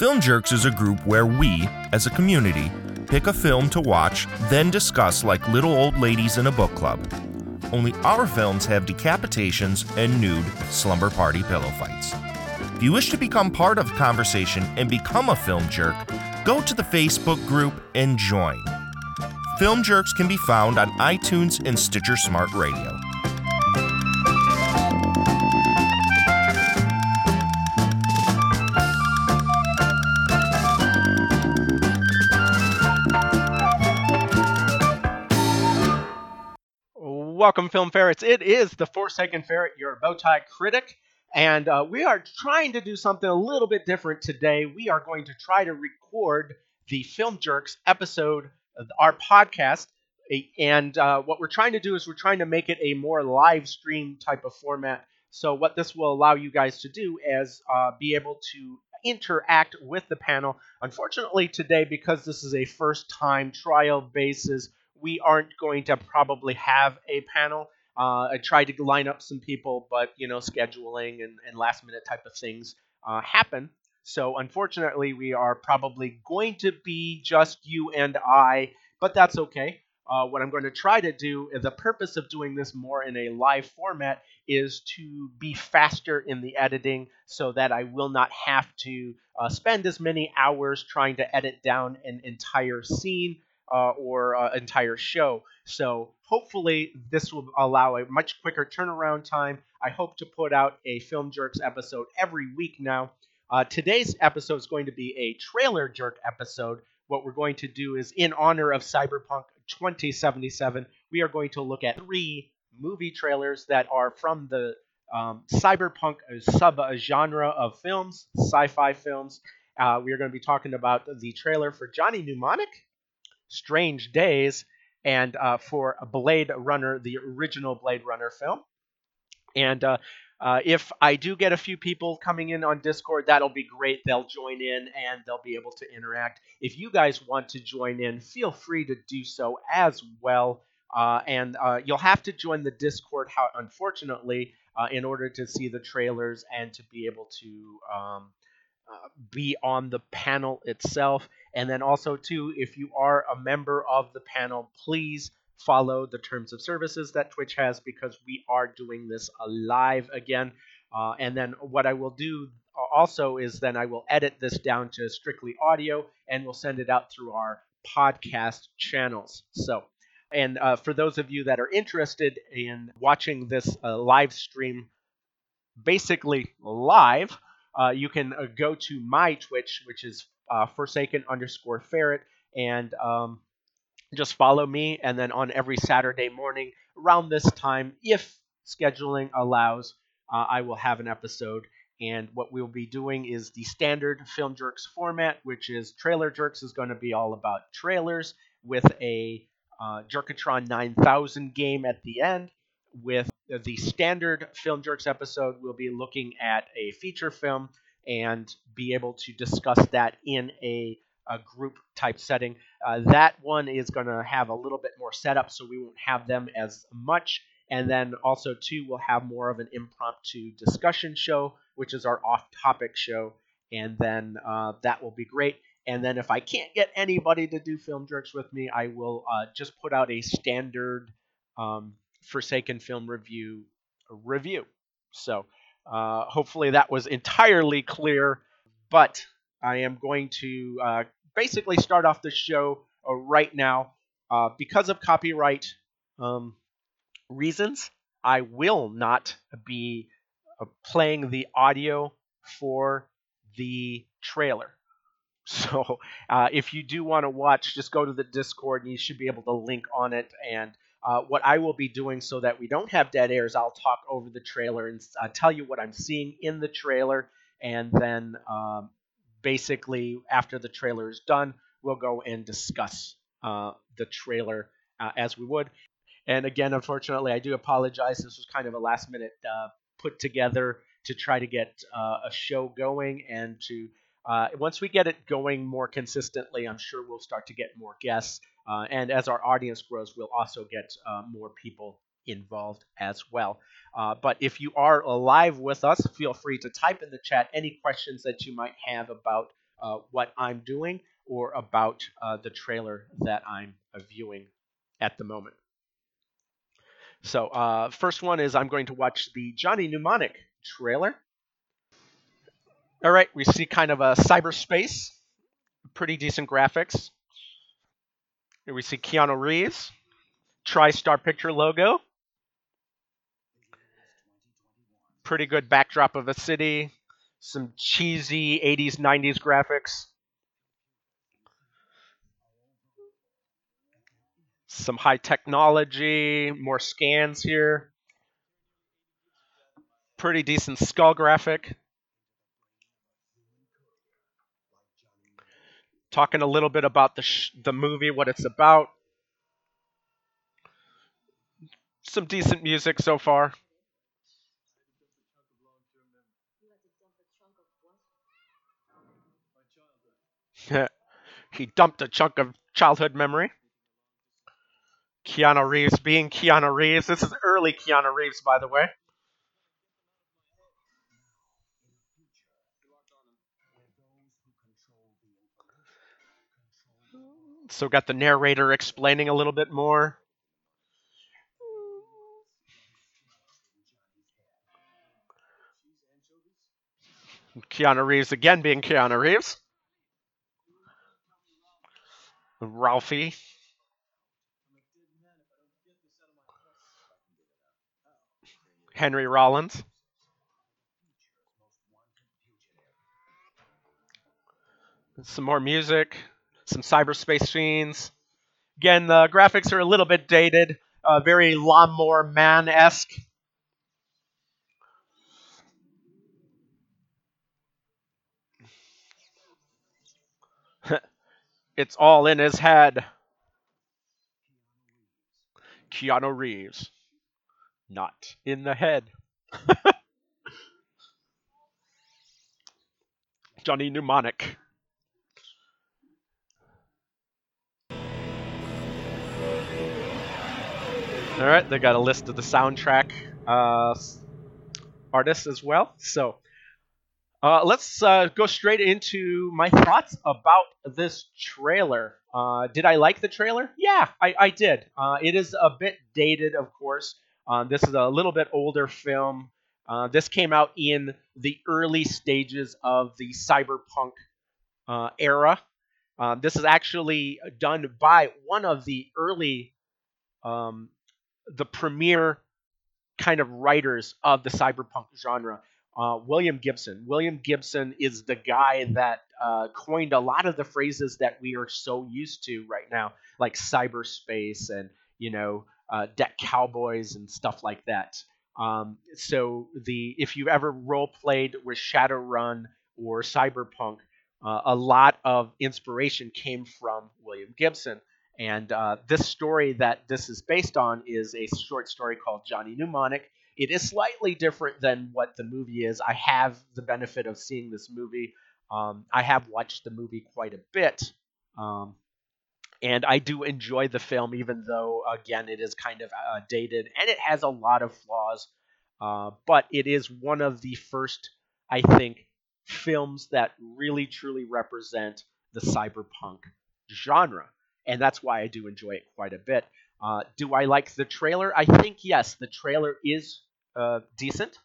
Film Jerks is a group where we, as a community, pick a film to watch, then discuss like little old ladies in a book club. Only our films have decapitations and nude slumber party pillow fights. If you wish to become part of the conversation and become a film jerk, go to the Facebook group and join. Film Jerks can be found on iTunes and Stitcher Smart Radio. Welcome, Film Ferrets. It is the Forsaken Ferret, your bow tie critic, and uh, we are trying to do something a little bit different today. We are going to try to record the Film Jerks episode of our podcast, and uh, what we're trying to do is we're trying to make it a more live stream type of format. So, what this will allow you guys to do is uh, be able to interact with the panel. Unfortunately, today, because this is a first time trial basis, we aren't going to probably have a panel. Uh, I tried to line up some people, but you know, scheduling and, and last minute type of things uh, happen. So unfortunately, we are probably going to be just you and I, but that's okay. Uh, what I'm going to try to do, the purpose of doing this more in a live format, is to be faster in the editing so that I will not have to uh, spend as many hours trying to edit down an entire scene uh, or uh, entire show. So hopefully this will allow a much quicker turnaround time. I hope to put out a Film Jerks episode every week now. Uh, today's episode is going to be a trailer jerk episode. What we're going to do is, in honor of Cyberpunk 2077, we are going to look at three movie trailers that are from the um, cyberpunk sub genre of films, sci fi films. Uh, we are going to be talking about the trailer for Johnny Mnemonic, Strange Days, and uh, for Blade Runner, the original Blade Runner film. And uh, uh, if I do get a few people coming in on Discord, that'll be great. They'll join in and they'll be able to interact. If you guys want to join in, feel free to do so as well. Uh, and uh, you'll have to join the Discord, how, unfortunately, uh, in order to see the trailers and to be able to um, be on the panel itself. And then also, too, if you are a member of the panel, please follow the terms of services that Twitch has because we are doing this live again. Uh, and then what I will do also is then I will edit this down to strictly audio and we'll send it out through our podcast channels. So, and uh, for those of you that are interested in watching this uh, live stream, basically live, uh, you can uh, go to my Twitch, which is uh, Forsaken underscore Ferret, and um, just follow me. And then on every Saturday morning around this time, if scheduling allows, uh, I will have an episode. And what we'll be doing is the standard Film Jerks format, which is Trailer Jerks is going to be all about trailers with a uh, Jerkatron 9000 game at the end with the standard Film Jerks episode, we'll be looking at a feature film and be able to discuss that in a, a group type setting. Uh, that one is going to have a little bit more setup, so we won't have them as much. And then also, too, we'll have more of an impromptu discussion show, which is our off topic show. And then uh, that will be great. And then if I can't get anybody to do Film Jerks with me, I will uh, just put out a standard um, Forsaken Film Review review. So uh, hopefully that was entirely clear. But I am going to uh, basically start off the show uh, right now. Uh, because of copyright um, reasons, I will not be uh, playing the audio for the trailer. So if you do want to watch, just go to the Discord and you should be able to link on it and uh, what I will be doing so that we don't have dead airs, I'll talk over the trailer and uh, tell you what I'm seeing in the trailer, and then um, basically after the trailer is done, we'll go and discuss uh, the trailer uh, as we would. And again, unfortunately, I do apologize. This was kind of a last minute uh, put together to try to get uh, a show going and to uh, once we get it going more consistently, I'm sure we'll start to get more guests. Uh, and as our audience grows, we'll also get uh, more people involved as well. Uh, but if you are live with us, feel free to type in the chat any questions that you might have about uh, what I'm doing or about uh, the trailer that I'm viewing at the moment. So, first one is I'm going to watch the Johnny Mnemonic trailer. All right, we see kind of a cyberspace, pretty decent graphics. Here we see Keanu Reeves, TriStar Picture logo. Pretty good backdrop of a city, some cheesy 80s, 90s graphics. Some high technology, more scans here. Pretty decent skull graphic. Talking a little bit about the sh- the movie, what it's about. Some decent music so far. he dumped a chunk of childhood memory. Keanu Reeves being Keanu Reeves. This is early Keanu Reeves, by the way. So got the narrator explaining a little bit more. Keanu Reeves again being Keanu Reeves. Ralfi. Henry Rollins. Some more music, some cyberspace scenes. Again, the graphics are a little bit dated, uh, very Lawnmower Man esque. it's all in his head. Keanu Reeves. Not in the head. Johnny Mnemonic. All right, they got a list of the soundtrack uh, artists as well. So uh, let's uh, go straight into my thoughts about this trailer. Uh, did I like the trailer? Yeah, I, I did. Uh, it is a bit dated, of course. Uh, this is a little bit older film. This came out in the early stages of the cyberpunk era. this is actually done by one of the early, um, the premier kind of writers of the cyberpunk genre uh, William Gibson. William Gibson is the guy that uh, coined a lot of the phrases that we are so used to right now, like cyberspace and you know uh, deck cowboys and stuff like that. Um, so the if you've ever role played with Shadowrun or Cyberpunk, uh, a lot of inspiration came from William Gibson. And uh, this story that this is based on is a short story called Johnny Mnemonic it is slightly different than what the movie is. I have the benefit of seeing this movie. Um, I have watched the movie quite a bit. Um, and I do enjoy the film, even though, again, it is kind of uh, dated and it has a lot of flaws. Uh, but it is one of the first, I think, films that really truly represent the cyberpunk genre. And that's why I do enjoy it quite a bit. Uh, do I like the trailer? I think yes, the trailer is uh, decent.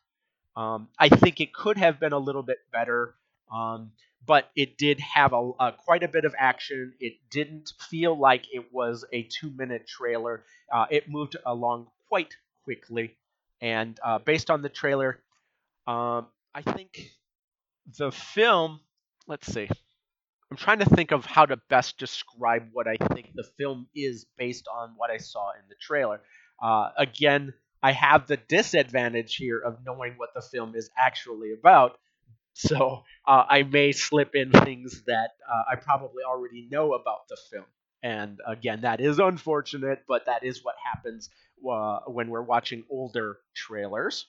Um, I think it could have been a little bit better, um, but it did have a, a, quite a bit of action. It didn't feel like it was a two-minute trailer. Uh, it moved along quite quickly, and uh, based on the trailer, um, I think the film. Let's see. I'm trying to think of how to best describe what I think the film is based on what I saw in the trailer. Uh, again, I have the disadvantage here of knowing what the film is actually about. So uh, I may slip in things that uh, I probably already know about the film. And again, that is unfortunate, but that is what happens uh, when we're watching older trailers.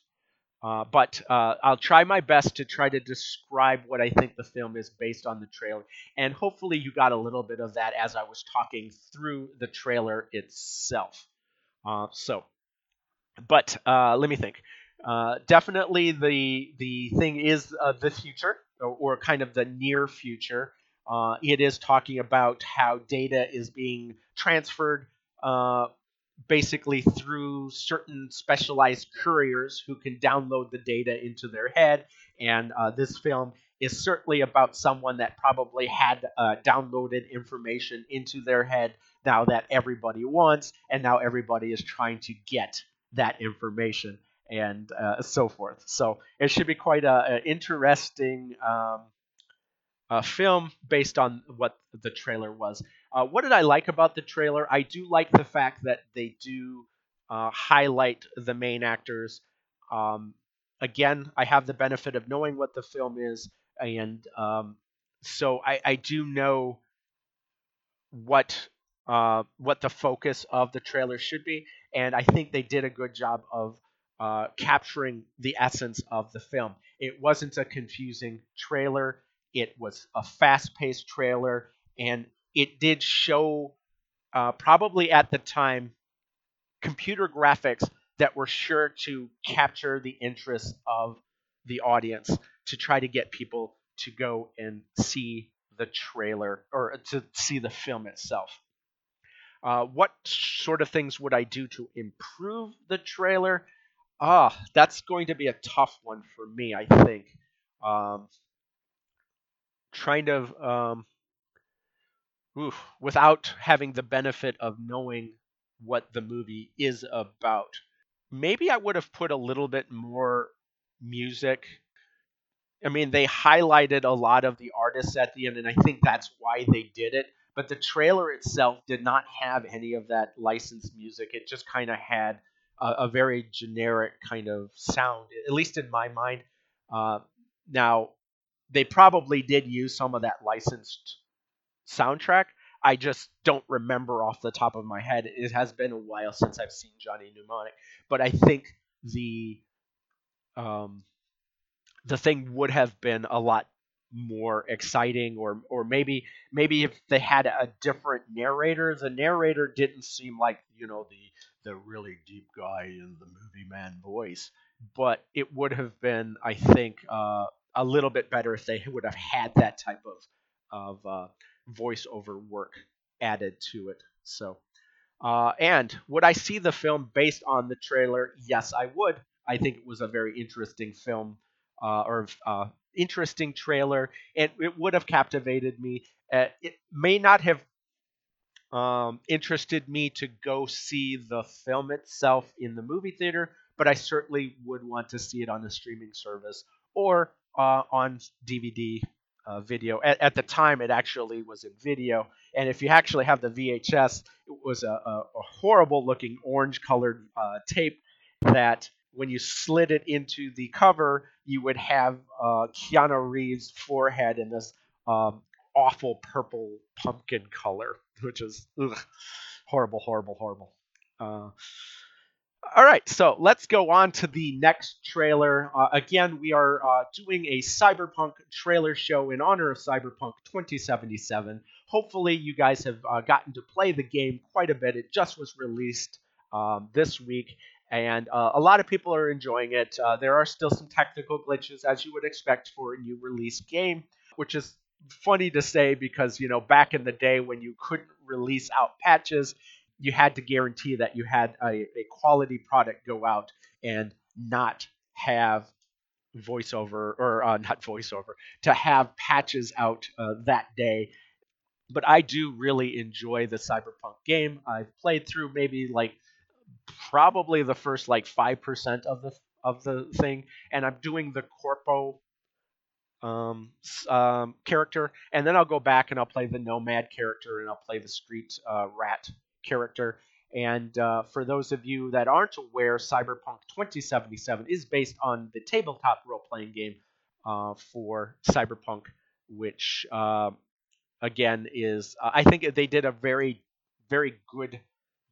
Uh, but uh, I'll try my best to try to describe what I think the film is based on the trailer. And hopefully, you got a little bit of that as I was talking through the trailer itself. Uh, so, but uh, let me think. Uh, definitely, the the thing is the future, or, or, kind of the near future. It is talking about how data is being transferred basically through certain specialized couriers who can download the data into their head. And uh, this film is certainly about someone that probably had uh, downloaded information into their head now that everybody wants, and now everybody is trying to get that information and uh, so forth. So it should be quite an interesting um, film based on what the trailer was. Uh, what did I like about the trailer? I do like the fact that they do uh, highlight the main actors. Um, again, I have the benefit of knowing what the film is, and um, so I, I, do know what uh, what the focus of the trailer should be, and I think they did a good job of uh, capturing the essence of the film. It wasn't a confusing trailer. It was a fast-paced trailer, and it did show, uh, probably at the time, computer graphics that were sure to capture the interest of the audience to try to get people to go and see the trailer or to see the film itself. Uh, what sort of things would I do to improve the trailer? Ah, that's going to be a tough one for me, I think. Um, trying to, um, oof, without having the benefit of knowing what the movie is about. Maybe I would have put a little bit more music. I mean, they highlighted a lot of the artists at the end, and I think that's why they did it but the trailer itself did not have any of that licensed music. It just kind of had a, a, very generic kind of sound, at least in my mind. Uh, now, they probably did use some of that licensed soundtrack. I just don't remember off the top of my head. It has been a while since I've seen Johnny Mnemonic, but I think the um, the thing would have been a lot more exciting or or maybe maybe if they had a different narrator the narrator didn't seem like you know the the really deep guy in the movie man voice but it would have been i think uh, a little bit better if they would have had that type of of uh, voiceover work added to it. So uh, and would i see the film based on the trailer? Yes i would. I think it was a very interesting film uh, or uh, interesting trailer, and it would have captivated me. Uh, it may not have um, interested me to go see the film itself in the movie theater, but I certainly would want to see it on a streaming service or uh, on DVD uh, video. At, at, the time, it actually was in video, and if you actually have the VHS, it was a, a, a horrible-looking orange-colored uh, tape that when you slid it into the cover, you would have uh, Keanu Reeves' forehead in this um, awful purple pumpkin color, which is ugh, horrible, horrible, horrible. All right, so let's go on to the next trailer. Uh, again, we are uh, doing a Cyberpunk trailer show in honor of Cyberpunk 2077. Hopefully, you guys have uh, gotten to play the game quite a bit. It just was released um, this week, and uh, a lot of people are enjoying it. Uh, there are still some technical glitches, as you would expect for a new release game, which is funny to say because you know back in the day when you couldn't release out patches, you had to guarantee that you had a, a quality product go out and not have voiceover or uh, not voiceover to have patches out uh, that day but I do really enjoy the Cyberpunk game. I've played through maybe like probably the first like five percent of the of the thing, and I'm doing the corpo um, um, character, and then I'll go back and I'll play the nomad character, and I'll play the street uh, rat character. And uh, for those of you that aren't aware, Cyberpunk 2077 is based on the tabletop role-playing game uh, for Cyberpunk, which uh, again is uh, I think they did a very very good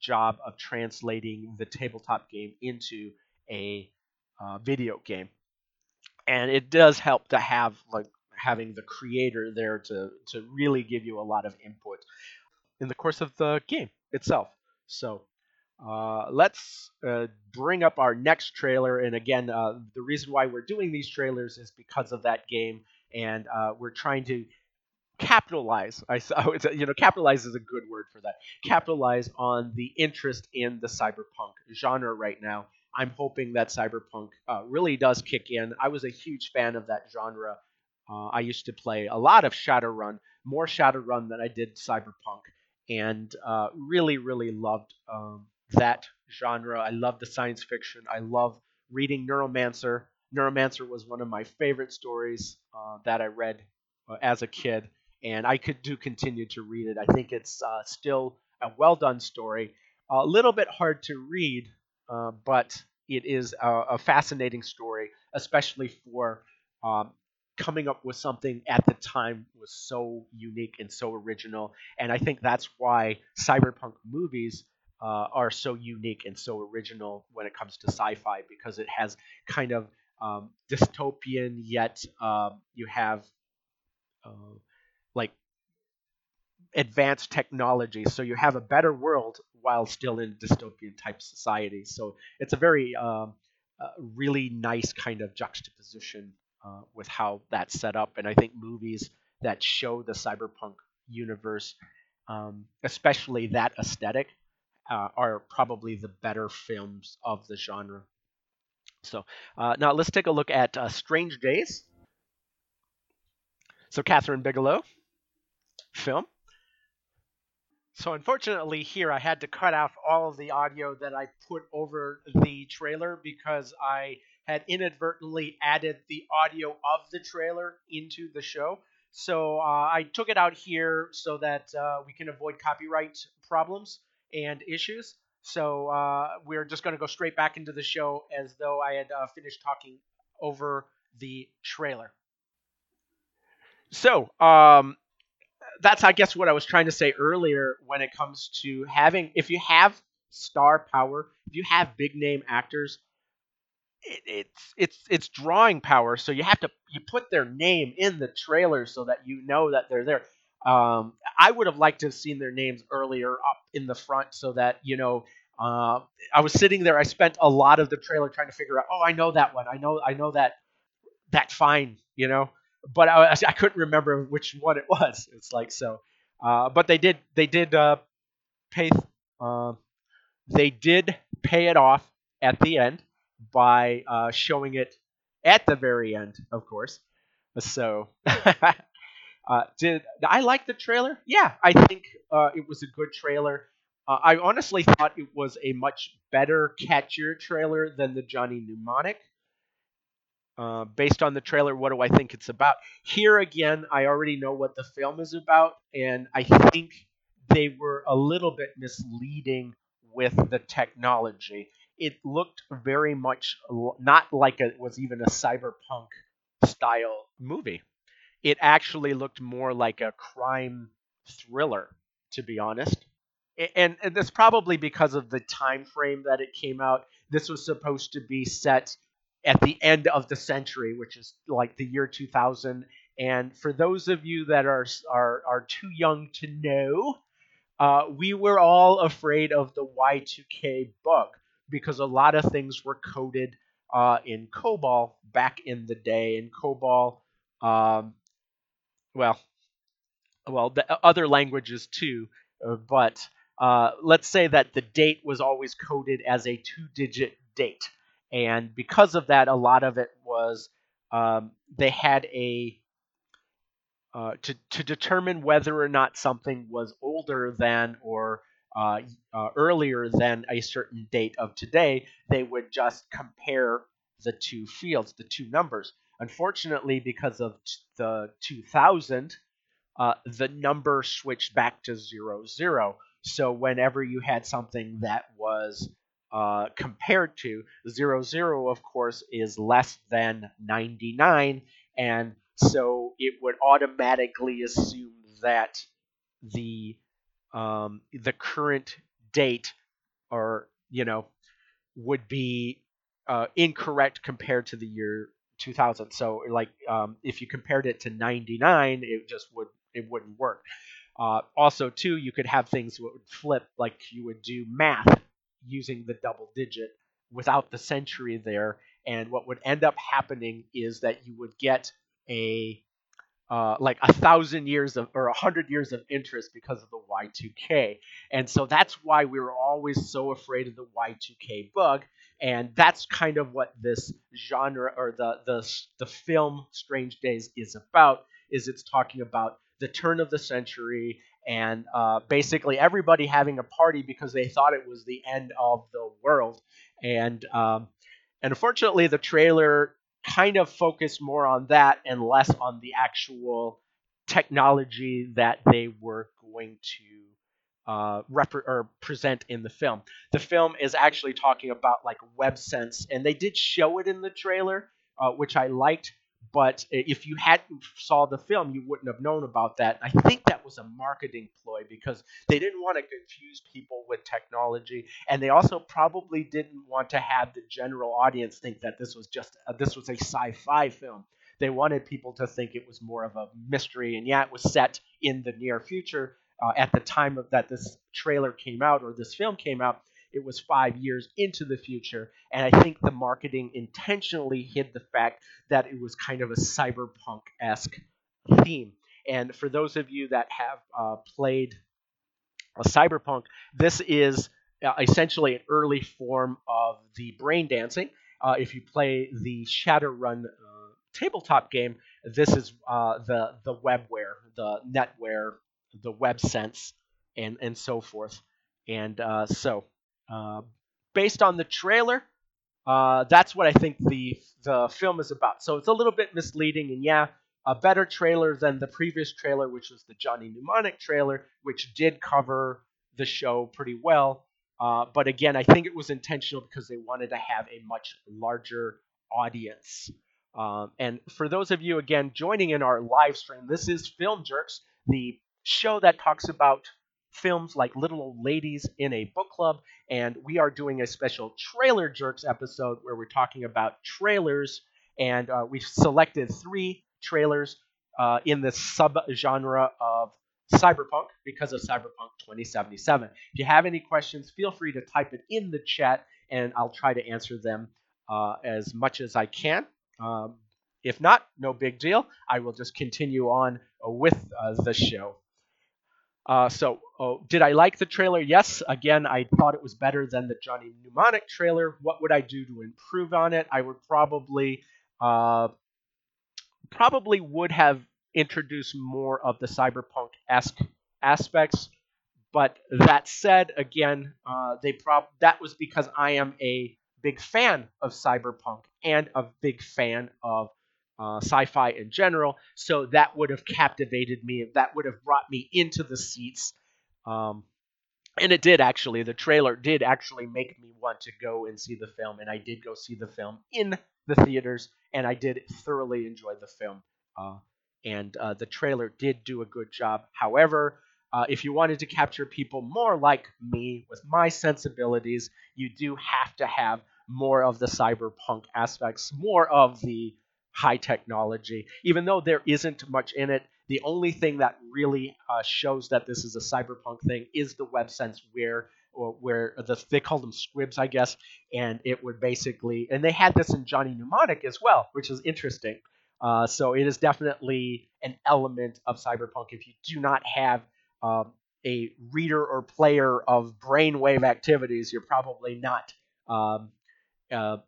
job of translating the tabletop game into a uh, video game, and it does help to have like having the creator there to to really give you a lot of input in the course of the game itself. So. Uh, let's uh, bring up our next trailer. And again, uh, the reason why we're doing these trailers is because of that game, and uh, we're trying to capitalize. I, you know, capitalize is a good word for that. Capitalize on the interest in the cyberpunk genre right now. I'm hoping that cyberpunk uh, really does kick in. I was a huge fan of that genre. Uh, I used to play a lot of Shadowrun, more Shadowrun than I did cyberpunk, and uh, really, really loved um, that genre. I love the science fiction. I love reading Neuromancer. Neuromancer was one of my favorite stories uh, that I read uh, as a kid, and I could do continue to read it. I think it's uh, still a well done story. A little bit hard to read, uh, but it is a, a, fascinating story, especially for um, coming up with something at the time was so unique and so original. And I think that's why cyberpunk movies uh, are so unique and so original when it comes to sci-fi because it has kind of um, dystopian yet um, you have uh, like advanced technology, so you have a better world while still in dystopian type society. So it's a very um, uh, really nice kind of juxtaposition uh, with how that's set up, and I think movies that show the cyberpunk universe, um, especially that aesthetic, uh, are probably the better films of the genre. So uh, now let's take a look at uh, Strange Days. So Kathryn Bigelow film. So unfortunately here I had to cut out all of the audio that I put over the trailer because I had inadvertently added the audio of the trailer into the show. So uh, I took it out here so that uh, we can avoid copyright problems and issues. So uh, we're just going to go straight back into the show as though I had uh, finished talking over the trailer. So, um, that's I guess what I was trying to say earlier when it comes to having if you have star power, if you have big name actors, it, it's it's it's drawing power. So you have to you put their name in the trailer so that you know that they're there. Um, I would have liked to have seen their names earlier up in the front so that you know. Uh, I was sitting there. I spent a lot of the trailer trying to figure out. Oh, I know that one. I know. I know that. That fine. You know but I, I couldn't remember which one it was. It's like so, uh, but they did they did uh, pay uh, they did pay it off at the end by uh, showing it at the very end, of course. So, uh, did I like the trailer? Yeah, I think uh, it was a good trailer. I honestly thought it was a much better, catchier trailer than the Johnny Mnemonic uh, based on the trailer, what do I think it's about? Here again, I already know what the film is about, and I think they were a little bit misleading with the technology. It looked very much not like it was even a cyberpunk style movie. It actually looked more like a crime thriller, to be honest. And, and that's probably because of the time frame that it came out. This was supposed to be set at the end of the century, which is like the year 2000. And for those of you that are are, are too young to know, uh, we were all afraid of the Y2K bug because a lot of things were coded uh, in COBOL back in the day. In COBOL, um, well, well, the other languages too, uh, but uh, let's say that the date was always coded as a two-digit date and because of that, a lot of it was um, they had a uh, to to determine whether or not something was older than or uh, uh, earlier than a certain date of today, they would just compare the two fields, the two numbers. Unfortunately, because of the 2000, uh, the number switched back to zero zero. So whenever you had something that was uh, compared to 0, 0, of course, is less than 99, and so it would automatically assume that the um, the current date or you know would be uh, incorrect compared to the year 2000 so like um, if you compared it to 99 it just would it wouldn't work uh, also too you could have things that would flip like you would do math using the double digit without the century there. And what would end up happening is that you would get a uh, like a thousand years of or a hundred years of interest because of the Y2K, and so that's why we were always so afraid of the Y2K bug, and that's kind of what this genre or the the the film Strange Days is about. Is it's talking about the turn of the century and uh, basically everybody having a party because they thought it was the end of the world, and um, and unfortunately the trailer kind of focused more on that and less on the actual technology that they were going to uh, rep- or present in the film. The film is actually talking about like WebSense, and they did show it in the trailer, uh, which I liked. But if you hadn't saw the film, you wouldn't have known about that. I think that was a marketing ploy because they didn't want to confuse people with technology, and they also probably didn't want to have the general audience think that this was just uh, this was a sci-fi film. They wanted people to think it was more of a mystery, and yeah, it was set in the near future uh, at the time of that this trailer came out or this film came out it was five years into the future. And I think the marketing intentionally hid the fact that it was kind of a cyberpunk esque theme. And for those of you that have uh, played a cyberpunk, this is uh, essentially an early form of the brain dancing. Uh, if you play the Shadowrun uh, tabletop game, this is uh, the the webware, the netware, the web sense, and and so forth. And uh, so uh, based on the trailer, uh, that's what I think the the film is about. So it's a little bit misleading, and yeah, a better trailer than the previous trailer, which was the Johnny Mnemonic trailer, which did cover the show pretty well. Uh, but again, I think it was intentional because they wanted to have a much larger audience. Um, and for those of you again joining in our live stream, this is Film Jerks, the show that talks about films like Little Old Ladies in a book club, and we are doing a special Trailer Jerks episode where we're talking about trailers, and uh, we've selected three trailers uh, in the subgenre of cyberpunk because of Cyberpunk 2077. If you have any questions, feel free to type it in the chat, and I'll try to answer them uh, as much as I can. Um, if not, no big deal. I will just continue on with uh, the show. Uh, so, oh, did I like the trailer? Yes. Again, I thought it was better than the Johnny Mnemonic trailer. What would I do to improve on it? I would probably, uh, probably would have introduced more of the cyberpunk-esque aspects. But that said, again, uh, they prob that was because I am a big fan of cyberpunk and a big fan of uh, sci-fi in general. So that would have captivated me. That would have brought me into the seats. Um, and it did actually. The trailer did actually make me want to go and see the film, and I did go see the film in the theaters, and I did thoroughly enjoy the film. Uh, and uh, the trailer did do a good job. However, uh, if you wanted to capture people more like me with my sensibilities, you do have to have more of the cyberpunk aspects, more of the high technology. Even though there isn't much in it, the only thing that really uh, shows that this is a cyberpunk thing is the web sense where or where the, they called them squibs, I guess, and it would basically, and they had this in Johnny Mnemonic as well, which is interesting. Uh, so it is definitely an element of cyberpunk. If you do not have um, a reader or player of brainwave activities, you're probably not um, uh,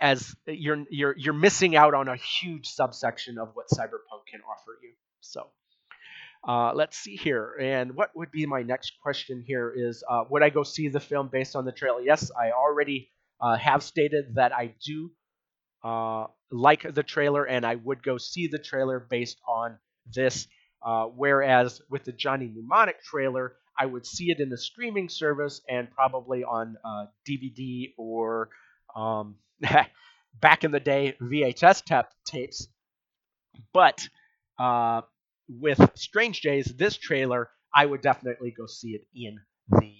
as you're you're you're missing out on a huge subsection of what cyberpunk can offer you. So uh, let's see here. And what would be my next question here is uh, would I go see the film based on the trailer? Yes, I already uh, have stated that I do uh, like the trailer and I would go see the trailer based on this. Uh, whereas with the Johnny Mnemonic trailer, I would see it in the streaming service and probably on DVD uh, or um, back in the day VHS tap tapes. But with Strange Days, this trailer, I would definitely go see it in the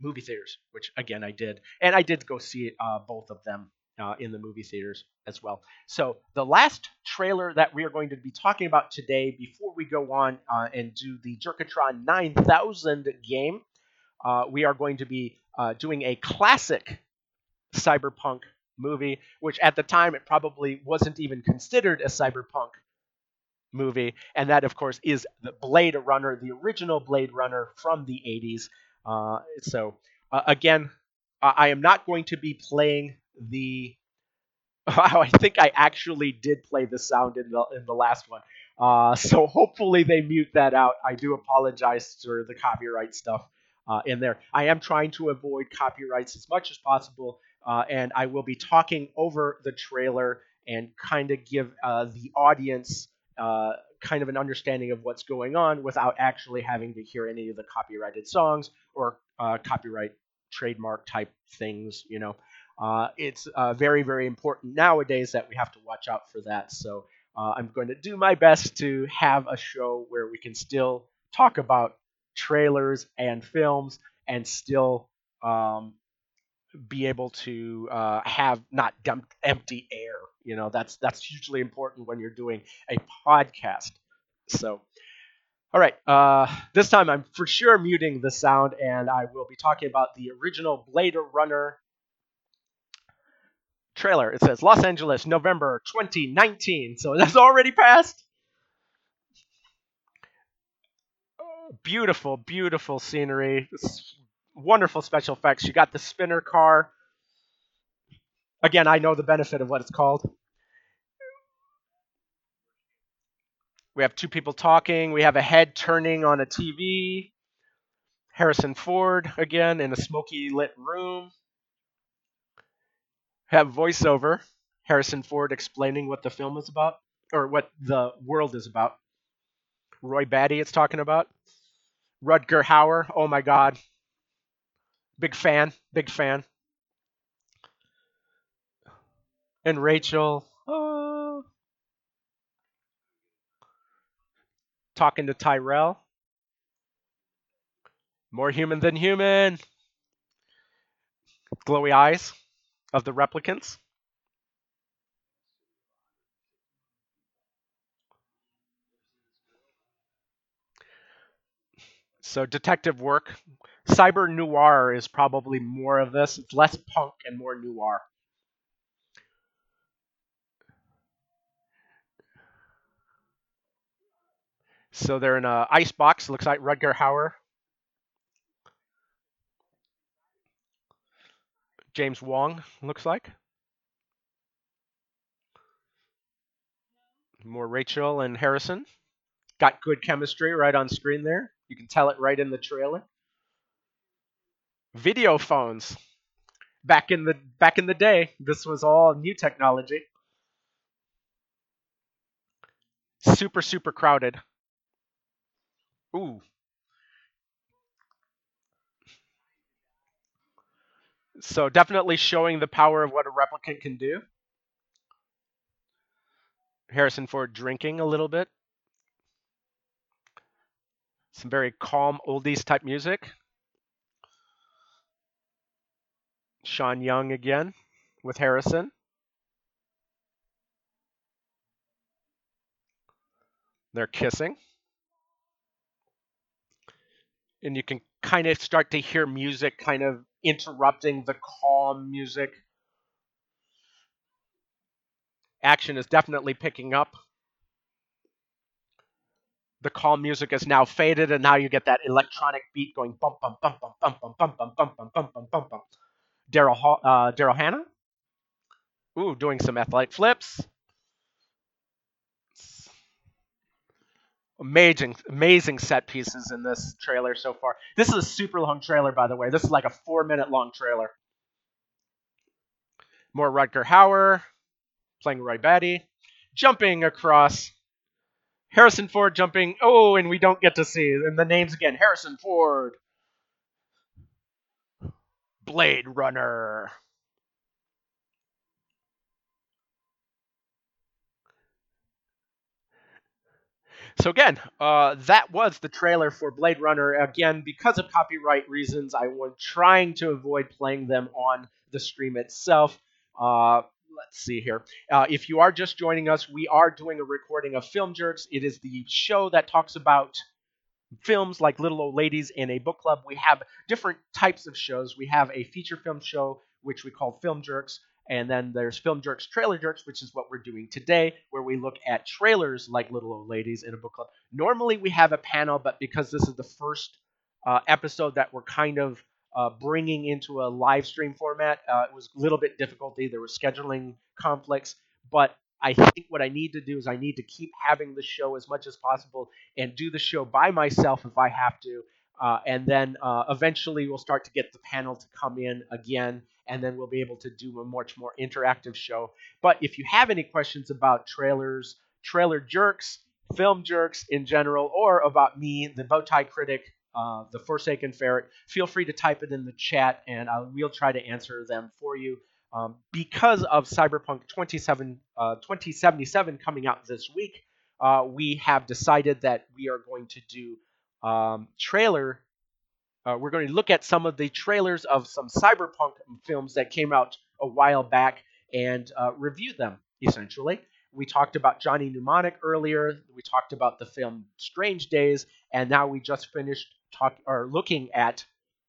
movie theaters, which again I did, and I did go see uh, both of them uh, in the movie theaters as well. So the last trailer that we are going to be talking about today, before we go on uh, and do the Jerkatron 9000 game, uh, we are going to be uh, doing a classic cyberpunk movie, which at the time it probably wasn't even considered a cyberpunk movie, and that, of course, is the Blade Runner, the original Blade Runner from the 80s. Uh, so, uh, again, I am not going to be playing the. I think I actually did play the sound in the in the last one. Uh, so hopefully they mute that out. I do apologize for the copyright stuff uh, in there. I am trying to avoid copyrights as much as possible, uh, and I will be talking over the trailer and kind of give uh, the audience uh, kind of an understanding of what's going on without actually having to hear any of the copyrighted songs or uh, copyright trademark type things. You know, uh, it's very very important nowadays that we have to watch out for that. So. Uh, I'm going to do my best to have a show where we can still talk about trailers and films and still um, be able to uh, have not dumped empty air. You know, that's that's hugely important when you're doing a podcast. So, all right, uh, this time I'm for sure muting the sound, and I will be talking about the original Blade Runner trailer. It says Los Angeles, November 2019. So that's already passed. beautiful, beautiful scenery. Wonderful special effects. You got the spinner car. Again, I know the benefit of what it's called. We have two people talking. We have a head turning on a TV. Harrison Ford again in a smoky lit room have voiceover Harrison Ford explaining what the film is about or what the world is about. Roy Batty it's talking about. Rutger Hauer, oh my god. Big fan, big fan. And Rachel oh. talking to Tyrell. More human than human. Glowy eyes of the replicants. So detective work. Cyber noir is probably more of this. It's less punk and more noir. So they're in a ice box. Looks like Rutger Hauer James Hong, looks like. More Rachel and Harrison. Got good chemistry right on screen there. You can tell it right in the trailer. Video phones. Back in the back in the day, this was all new technology. Super super crowded. Ooh, So definitely showing the power of what a replicant can do. Harrison Ford drinking a little bit. Some very calm oldies type music. Sean Young again with Harrison. They're kissing. And you can kind of start to hear music kind of interrupting the calm music. Action is definitely picking up. The calm music is now faded, and now you get that electronic beat going bum bum bum bum bum bum bum bum bum bum bum bum bum bum. Daryl uh, Daryl Hannah, ooh, doing some athletic flips. amazing amazing set pieces in this trailer so far. This is a super long trailer by the way. This is like a four minute long trailer. More rutger hauer playing roy batty. Jumping across. Harrison ford jumping. Oh and we don't get to see. And the names again. Harrison ford blade runner So again, uh, that was the trailer for Blade Runner. Again, because of copyright reasons, I was trying to avoid playing them on the stream itself. Uh, let's see here. Uh, if you are just joining us, we are doing a recording of Film Jerks. It is the show that talks about films like Little Old Ladies in a book club. We have different types of shows. We have a feature film show, which we call Film Jerks, And then there's Film Jerks, Trailer Jerks, which is what we're doing today, where we look at trailers like Little Old Ladies in a book club. Normally we have a panel, but because this is the first uh, episode that we're kind of uh, bringing into a live stream format, uh, it was a little bit difficulty. There were scheduling conflicts, but I think what I need to do is I need to keep having the show as much as possible and do the show by myself if I have to. Uh, and then uh, eventually we'll start to get the panel to come in again, and then we'll be able to do a much more interactive show. But if you have any questions about trailers, trailer jerks, film jerks in general, or about me, the Bowtie Critic, uh, the Forsaken Ferret, feel free to type it in the chat, and I will try to answer them for you. Um, because of Cyberpunk 27, uh, 2077 coming out this week, uh, we have decided that we are going to do um, trailer. Uh, we're going to look at some of the trailers of some cyberpunk films that came out a while back and uh, review them. Essentially, we talked about Johnny Mnemonic earlier. We talked about the film Strange Days, and now we just finished talking or looking at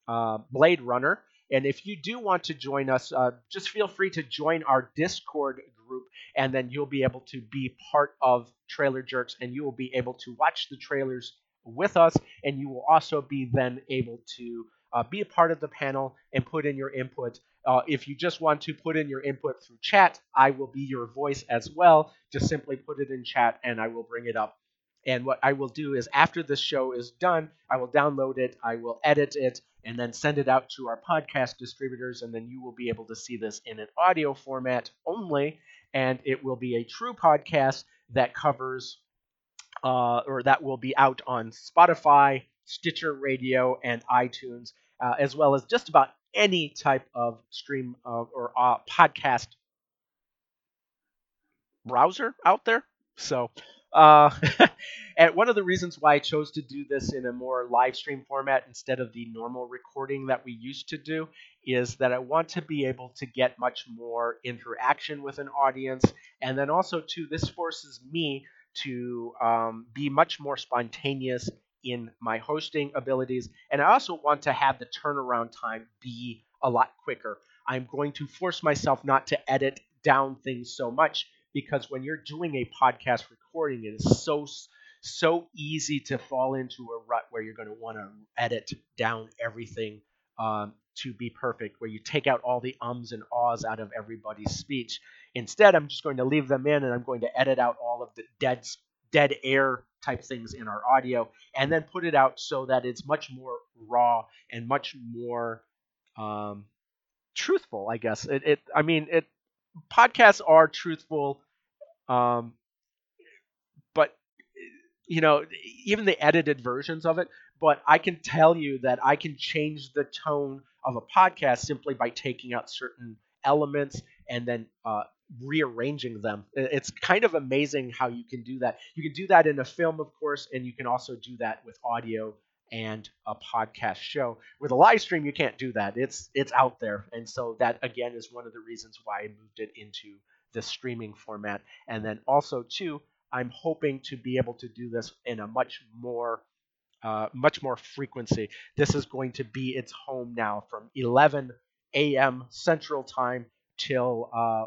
uh, Blade Runner. And if you do want to join us, uh, just feel free to join our Discord group, and then you'll be able to be part of Trailer Jerks, and you will be able to watch the trailers with us, and you will also be then able to uh, be a part of the panel and put in your input. Uh, if you just want to put in your input through chat, I will be your voice as well. Just simply put it in chat, and I will bring it up. And what I will do is after this show is done, I will download it, I will edit it, and then send it out to our podcast distributors, and then you will be able to see this in an audio format only, and it will be a true podcast that covers uh, or that will be out on Spotify, Stitcher Radio, and iTunes, uh, as well as just about any type of stream or uh, podcast browser out there. So, uh, and one of the reasons why I chose to do this in a more live stream format instead of the normal recording that we used to do is that I want to be able to get much more interaction with an audience. And then also, too, this forces me to um, be much more spontaneous in my hosting abilities. And I also want to have the turnaround time be a lot quicker. I'm going to force myself not to edit down things so much because when you're doing a podcast recording, it is so so easy to fall into a rut where you're going to want to edit down everything um, to be perfect, where you take out all the ums and ahs out of everybody's speech. Instead, I'm just going to leave them in and I'm going to edit out all of the dead dead air type things in our audio and then put it out so that it's much more raw and much more um, truthful, I guess. It, it I mean, it podcasts are truthful um, but you know, even the edited versions of it, but I can tell you that I can change the tone of a podcast simply by taking out certain elements and then uh, rearranging them. It's kind of amazing how you can do that. You can do that in a film, of course, and you can also do that with audio and a podcast show. With a live stream, you can't do that. It's it's out there, and so that again is one of the reasons why I moved it into the streaming format. And then also too, I'm hoping to be able to do this in a much more uh, much more frequency. This is going to be its home now from 11 a.m. Central Time till uh,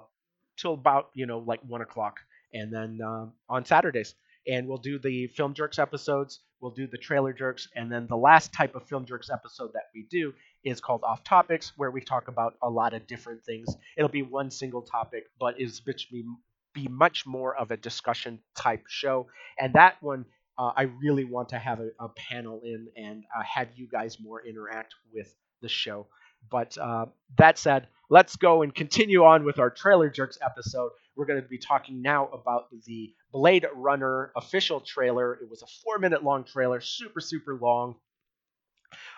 till about you know like one o'clock, and then uh, on Saturdays. And we'll do the Film Jerks episodes. We'll do the Trailer Jerks, and then the last type of Film Jerks episode that we do is called Off Topics, where we talk about a lot of different things. It'll be one single topic, but is be be much more of a discussion type show. And that one, uh, I really want to have a, a panel in and uh, have you guys more interact with the show. But uh, that said, let's go and continue on with our Trailer Jerks episode. We're going to be talking now about the Blade Runner official trailer. It was a four minute long trailer, super, super long.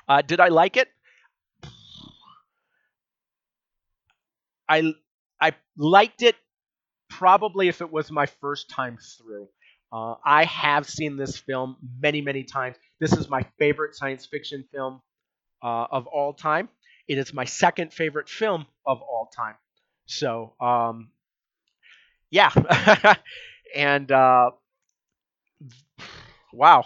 Uh, did I like it? I I liked it probably if it was my first time through. Uh, I have seen this film many, many times. This is my favorite science fiction film uh, of all time. It is my second favorite film of all time. So, um, yeah. and uh, wow.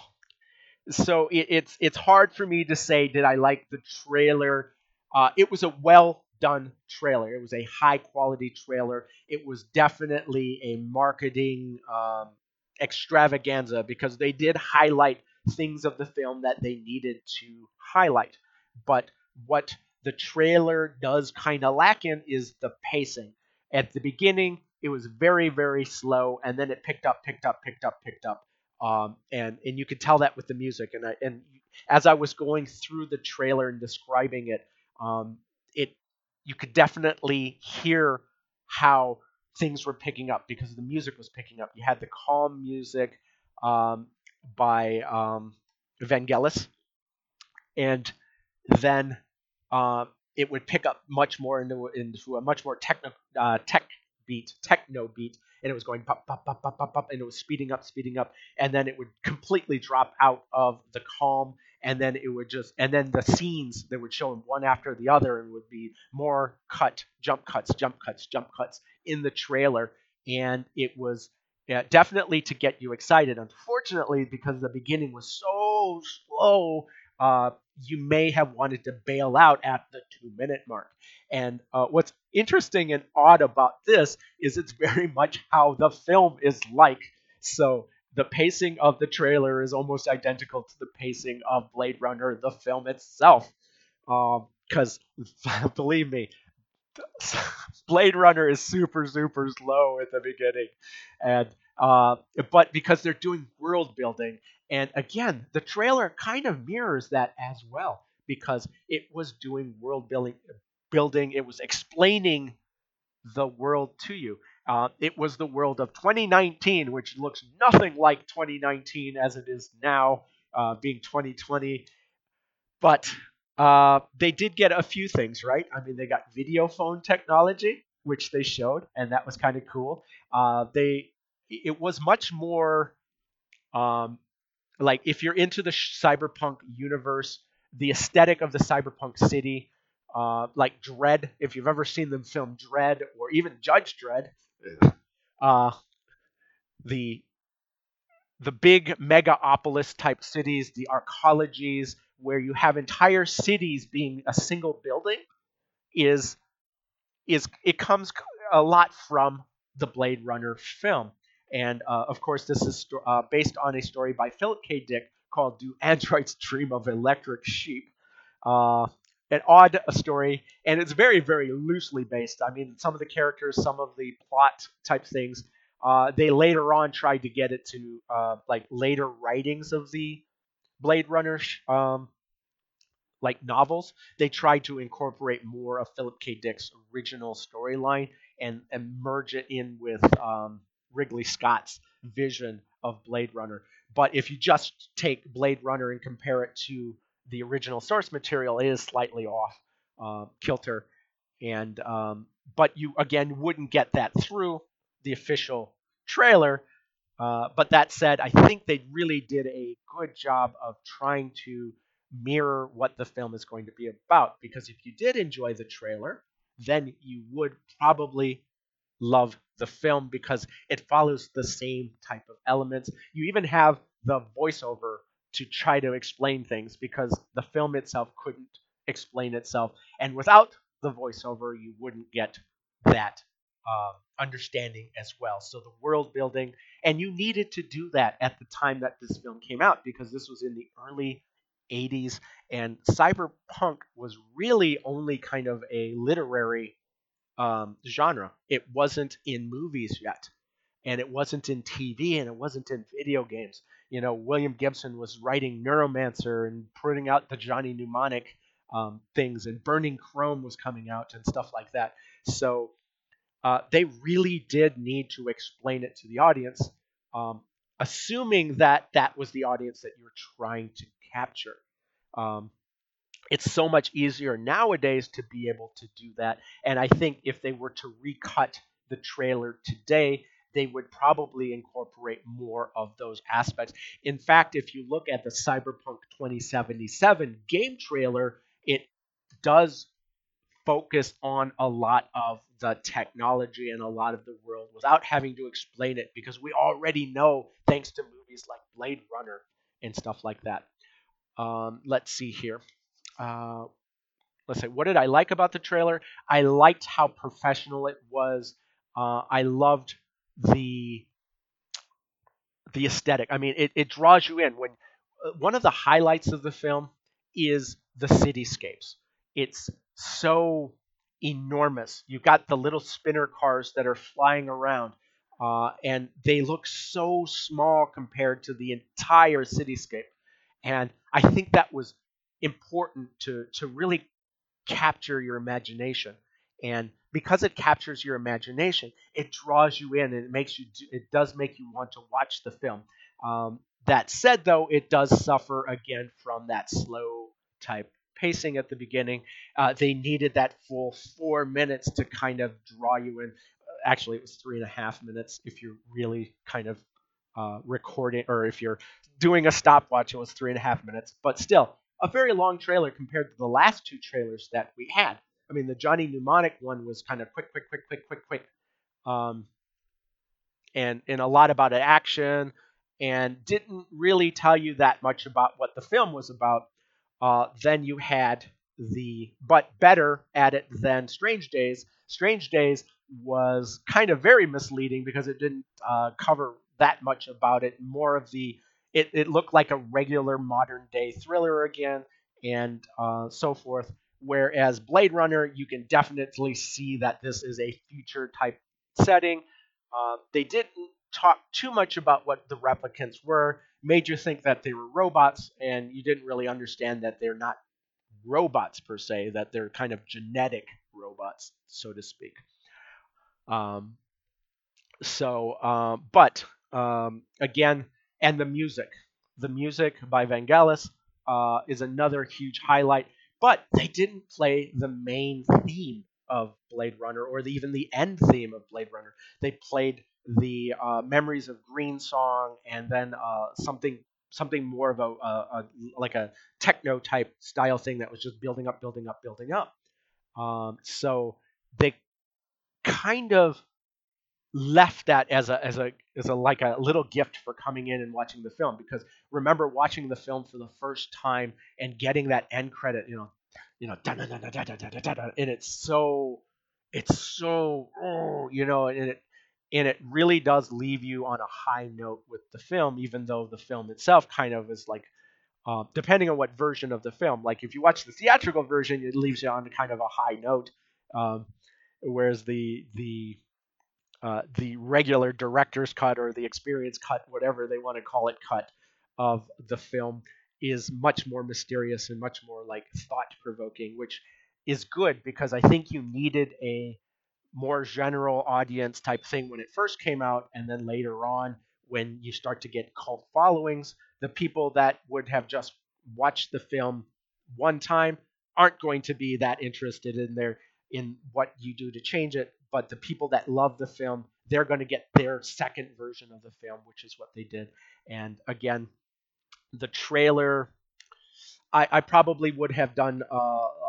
So it, it's it's hard for me to say did I like the trailer. Uh, it was a well done trailer. It was a high quality trailer. It was definitely a marketing um, extravaganza because they did highlight things of the film that they needed to highlight. But what the trailer does kind of lack in is the pacing. At the beginning, it was very, very slow, and then it picked up, picked up, picked up, picked up. Um, and and you could tell that with the music. And I, and as I was going through the trailer and describing it, um, it you could definitely hear how things were picking up because the music was picking up. You had the calm music um, by um, Vangelis, and then uh, it would pick up much more into, into a much more techno, uh, tech beat, techno beat, and it was going pop, pop, pop, pop, pop, pop, and it was speeding up, speeding up, and then it would completely drop out of the calm, and then it would just, and then the scenes they would show one after the other, and would be more cut, jump cuts, jump cuts, jump cuts in the trailer, and it was yeah, definitely to get you excited. Unfortunately, because the beginning was so slow, uh, you may have wanted to bail out at the two minute mark. And uh, what's interesting and odd about this is it's very much how the film is like. So the pacing of the trailer is almost identical to the pacing of Blade Runner, the film itself. Because um, believe me, Blade Runner is super, super slow at the beginning. And uh, but because they're doing world building and again, the trailer kind of mirrors that as well because it was doing world building. Building. It was explaining the world to you. Uh, it was the world of 2019, which looks nothing like 2019 as it is now, uh, being 2020. But uh, they did get a few things right. I mean, they got video phone technology, which they showed, and that was kind of cool. Uh, they it was much more um, like if you're into the cyberpunk universe, the aesthetic of the cyberpunk city, uh, like Dredd, if you've ever seen them film Dredd or even Judge Dredd, uh, the the big megapolis type cities, the arcologies, where you have entire cities being a single building, is is it comes a lot from the Blade Runner film. And uh, of course, this is sto- uh, based on a story by Philip K. Dick called "Do Androids Dream of Electric Sheep?" Uh, an odd story, and it's very, very loosely based. I mean, some of the characters, some of the plot type things, uh, they later on tried to get it to uh, like later writings of the Blade Runner um, like novels. They tried to incorporate more of Philip K. Dick's original storyline and, and merge it in with um, Ridley Scott's vision of Blade Runner. But if you just take Blade Runner and compare it to the original source material, is slightly off uh, kilter. And um, but you again wouldn't get that through the official trailer. Uh, but that said, I think they really did a good job of trying to mirror what the film is going to be about. Because if you did enjoy the trailer, then you would probably love the film because it follows the same type of elements. You even have the voiceover to try to explain things because the film itself couldn't explain itself. And without the voiceover, you wouldn't get that uh, understanding as well. So the world building, and you needed to do that at the time that this film came out because this was in the early 80s, and cyberpunk was really only kind of a literary um, genre. It wasn't in movies yet, and it wasn't in TV, and it wasn't in video games. You know, William Gibson was writing Neuromancer and putting out the Johnny Mnemonic um, things, and Burning Chrome was coming out and stuff like that. So uh, they really did need to explain it to the audience, um, assuming that that was the audience that you're trying to capture. Um, it's so much easier nowadays to be able to do that. And I think if they were to recut the trailer today, they would probably incorporate more of those aspects. In fact, if you look at the Cyberpunk 2077 game trailer, it does focus on a lot of the technology and a lot of the world without having to explain it because we already know thanks to movies like Blade Runner and stuff like that. Um, let's see here. Uh, let's say, what did I like about the trailer? I liked how professional it was. Uh, I loved the the aesthetic. I mean, it, it draws you in. When uh, one of the highlights of the film is the cityscapes. It's so enormous. You've got the little spinner cars that are flying around, uh, and they look so small compared to the entire cityscape. And I think that was important to to really capture your imagination. And because it captures your imagination, it draws you in and it makes you it does make you want to watch the film. Um, that said, though, it does suffer again from that slow type pacing at the beginning. Uh, they needed that full four minutes to kind of draw you in. Actually, it was three and a half minutes if you're really kind of uh, recording, or if you're doing a stopwatch, it was three and a half minutes. But still, a very long trailer compared to the last two trailers that we had. I mean, the Johnny Mnemonic one was kind of quick, quick, quick, quick, quick, quick, um, and and a lot about action, and didn't really tell you that much about what the film was about. Uh, then you had the but better at it than Strange Days. Strange Days was kind of very misleading because it didn't uh, cover that much about it. More of the it, it looked like a regular modern day thriller again, and uh, so forth. Whereas Blade Runner, you can definitely see that this is a future type setting. Uh, they didn't talk too much about what the replicants were, made you think that they were robots, and you didn't really understand that they're not robots per se, that they're kind of genetic robots, so to speak. Um, so, uh, but um, again, and the music. The music by Vangelis uh, is another huge highlight, but they didn't play the main theme of Blade Runner or the, even the end theme of Blade Runner. They played the uh, Memories of Green song and then uh, something something more of a, a, a, like a techno type style thing that was just building up, building up, building up. Um, so they kind of left that as a as a as a like a little gift for coming in and watching the film. Because remember watching the film for the first time and getting that end credit you know you know and it's so it's so oh, you know and it and it really does leave you on a high note with the film even though the film itself kind of is like uh, depending on what version of the film. Like if you watch the theatrical version it leaves you on kind of a high note um, whereas the the uh, the regular director's cut or the experience cut, whatever they want to call it, cut of the film is much more mysterious and much more like thought provoking, which is good because I think you needed a more general audience type thing when it first came out, and then later on when you start to get cult followings, the people that would have just watched the film one time aren't going to be that interested in their in what you do to change it but the people that love the film, they're going to get their second version of the film, which is what they did. And again, the trailer, I, I probably would have done uh,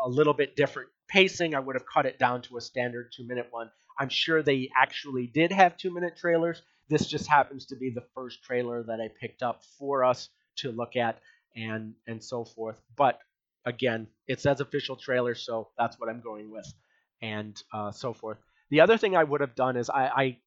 a little bit different pacing. I would have cut it down to a standard two minute one. I'm sure they actually did have two minute trailers. This just happens to be the first trailer that I picked up for us to look at and and so forth. But again, it says official trailer, so that's what I'm going with, and uh, so forth. The other thing I would have done is I, I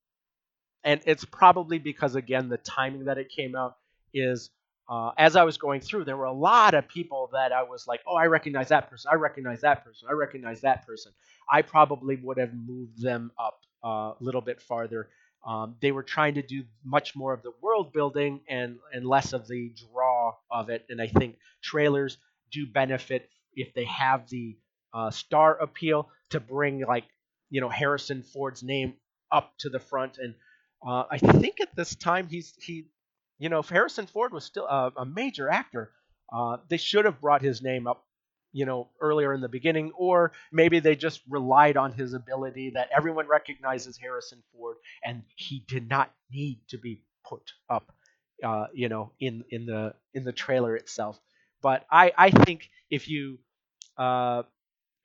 and it's probably because again the timing that it came out is uh, as I was going through, there were a lot of people that I was like, oh, I recognize that person, I recognize that person, I recognize that person. I probably would have moved them up uh, a little bit farther. Um, they were trying to do much more of the world building and and less of the draw of it. And I think trailers do benefit if they have the uh, star appeal to bring like you know Harrison Ford's name up to the front, and uh, I think at this time he's he, you know, if Harrison Ford was still a, a major actor, uh, they should have brought his name up, you know, earlier in the beginning, or maybe they just relied on his ability that everyone recognizes Harrison Ford, and he did not need to be put up, uh, you know, in in the in the trailer itself. But I I think if you uh,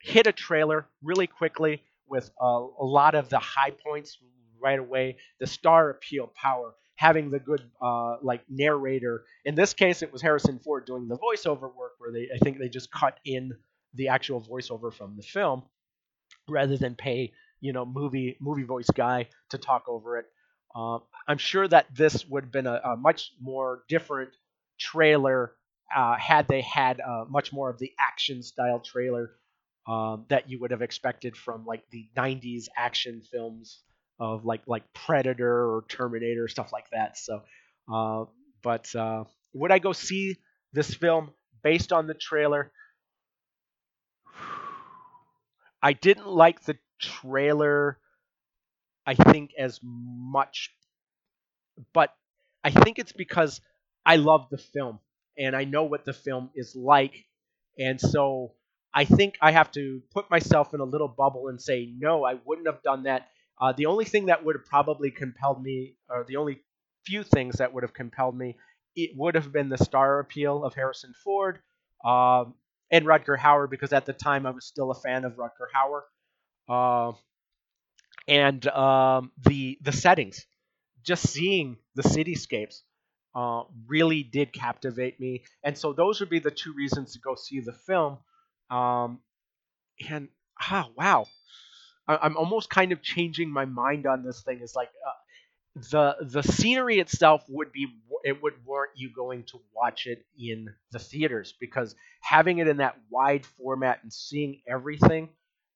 hit a trailer really quickly with a, a lot of the high points right away. The star appeal power, having the good uh, like narrator. In this case, it was Harrison Ford doing the voiceover work, where they I think they just cut in the actual voiceover from the film rather than pay you know movie movie voice guy to talk over it. Uh, I'm sure that this would have been a, a much more different trailer uh, had they had uh, much more of the action style trailer um, that you would have expected from like the 90s action films of like like Predator or Terminator stuff like that. So, uh, but uh, would I go see this film based on the trailer? I didn't like the trailer. I think as much, but I think it's because I love the film and I know what the film is like, and so I think I have to put myself in a little bubble and say no, I wouldn't have done that. Uh, the only thing that would have probably compelled me, or the only few things that would have compelled me, it would have been the star appeal of Harrison Ford um, and Rutger Hauer, because at the time I was still a fan of Rutger Hauer, uh, and um, the the settings, just seeing the cityscapes. Uh, really did captivate me, and so those would be the two reasons to go see the film. Um, and ah, wow, I, am almost kind of changing my mind on this thing. Is like uh, the the scenery itself would be it would warrant you going to watch it in the theaters because having it in that wide format and seeing everything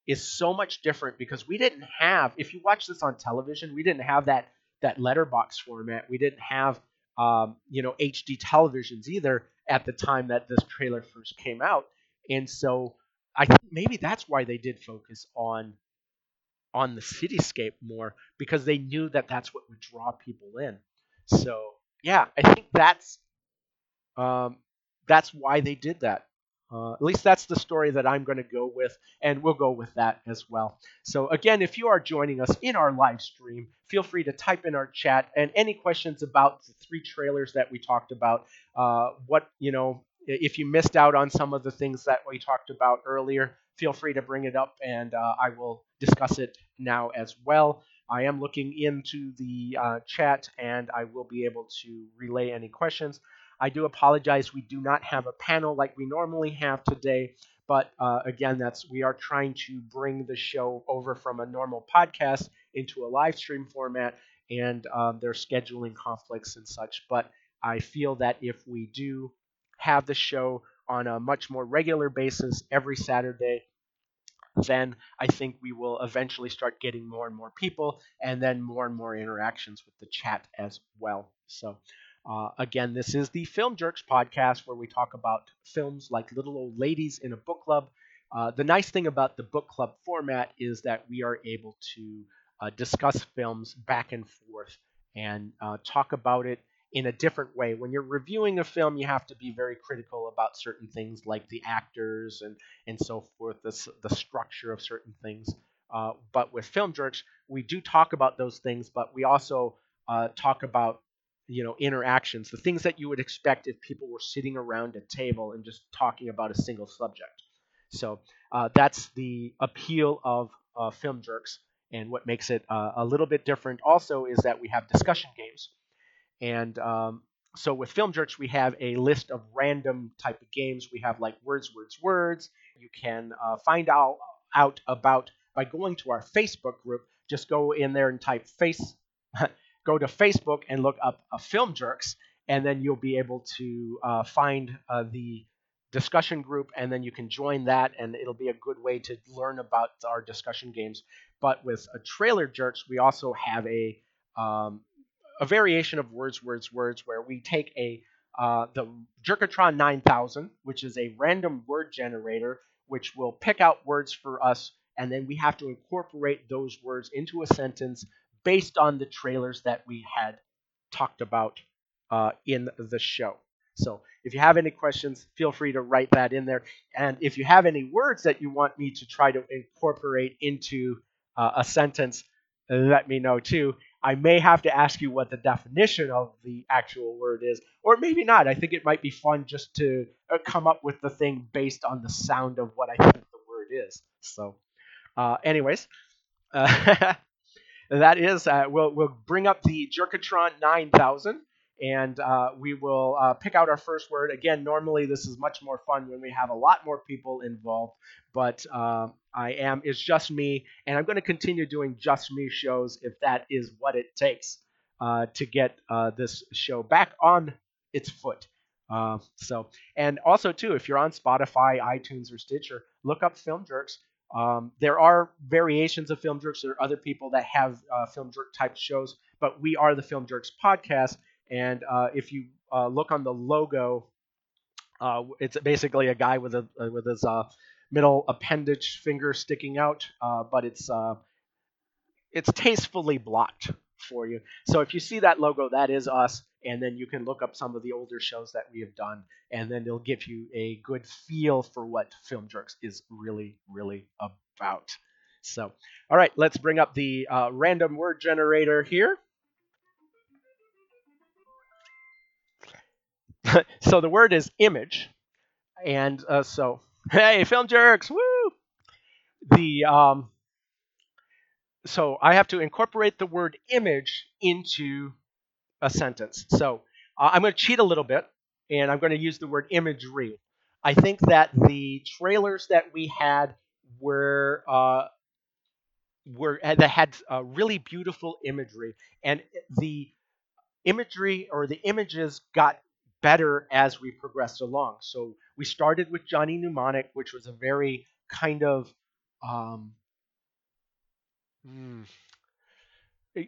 is so much different because we didn't have if you watch this on television we didn't have that that letterbox format. We didn't have um, you know hd televisions either at the time that this trailer first came out and so I think maybe that's why they did focus on on the cityscape more because they knew that that's what would draw people in. So yeah, I think that's um, that's why they did that. Uh, at least that's the story that I'm going to go with, and we'll go with that as well. So again, if you are joining us in our live stream, feel free to type in our chat and any questions about the three trailers that we talked about. Uh, what you know, if you missed out on some of the things that we talked about earlier, feel free to bring it up and uh, I will discuss it now as well. I am looking into the uh, chat and I will be able to relay any questions. I do apologize, we do not have a panel like we normally have today, but uh, again, that's we are trying to bring the show over from a normal podcast into a live stream format, and um, there's scheduling conflicts and such. But I feel that if we do have the show on a much more regular basis every Saturday, then I think we will eventually start getting more and more people and then more and more interactions with the chat as well. So, uh, again, this is the Film Jerks podcast where we talk about films like Little Old Ladies in a Book Club. Uh, the nice thing about the book club format is that we are able to uh, discuss films back and forth and uh, talk about it in a different way. When you're reviewing a film, you have to be very critical about certain things like the actors and, and so forth, the, the structure of certain things. Uh, but with Film Jerks, we do talk about those things, but we also uh, talk about you know interactions, the things that you would expect if people were sitting around a table and just talking about a single subject. So uh, that's the appeal of uh, Film Jerks, and what makes it uh, a little bit different also is that we have discussion games. And um, so with Film Jerks, we have a list of random type of games. We have like words, words, words. You can uh, find out, out about by going to our Facebook group. Just go in there and type face, go to Facebook and look up a uh, Film Jerks, and then you'll be able to uh, find uh, the discussion group, and then you can join that, and it'll be a good way to learn about our discussion games. But with a Trailer Jerks, we also have a um, a variation of words, words, words, where we take a uh, the Jerkatron 9000, which is a random word generator, which will pick out words for us, and then we have to incorporate those words into a sentence based on the trailers that we had talked about uh, in the show. So if you have any questions, feel free to write that in there. And if you have any words that you want me to try to incorporate into uh, a sentence, let me know too. I may have to ask you what the definition of the actual word is, or maybe not. I think it might be fun just to uh, come up with the thing based on the sound of what I think the word is. So, uh, anyways, uh, that is uh, we'll we'll bring up the Jerkatron 9000, and uh, we will uh, pick out our first word. Again, normally this is much more fun when we have a lot more people involved, but I am, is just me, and I'm going to continue doing just me shows if that is what it takes uh, to get uh, this show back on its foot. Uh, so, and also too, if you're on Spotify, iTunes, or Stitcher, look up Film Jerks. Um, there are variations of Film Jerks. There are other people that have uh, Film Jerk type shows, but we are the Film Jerks podcast. And uh, if you uh, look on the logo, it's basically a guy with a with his middle appendage finger sticking out, but it's it's tastefully blocked for you. So if you see that logo, that is us. And then you can look up some of the older shows that we have done, and then it'll give you a good feel for what Film Jerks is really, really about. So, all right, let's bring up the uh, random word generator here. so the word is image, and uh, so hey, Film Jerks, woo! The um, so I have to incorporate the word image into a sentence. So uh, I'm going to cheat a little bit, and I'm going to use the word imagery. I think that the trailers that we had were uh, were that had uh, really beautiful imagery, and the imagery or the images got better as we progressed along. So we started with Johnny Mnemonic, which was a very kind of um, Mm.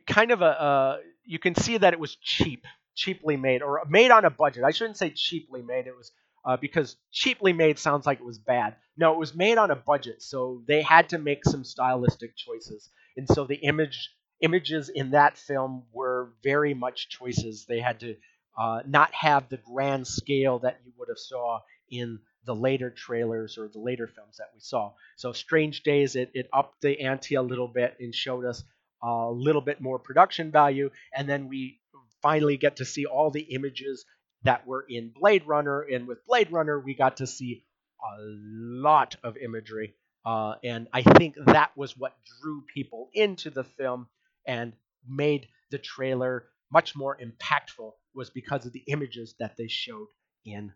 Kind of a, you can see that it was cheap, cheaply made, or made on a budget. I shouldn't say cheaply made. It was uh, because cheaply made sounds like it was bad. No, it was made on a budget, so they had to make some stylistic choices, and so the image images in that film were very much choices. They had to uh, not have the grand scale that you would have saw in the later trailers or the later films that we saw. So Strange Days, it, it upped the ante a little bit and showed us a little bit more production value. And then we finally get to see all the images that were in Blade Runner. And with Blade Runner, we got to see a lot of imagery. Uh, and I think that was what drew people into the film and made the trailer much more impactful was because of the images that they showed in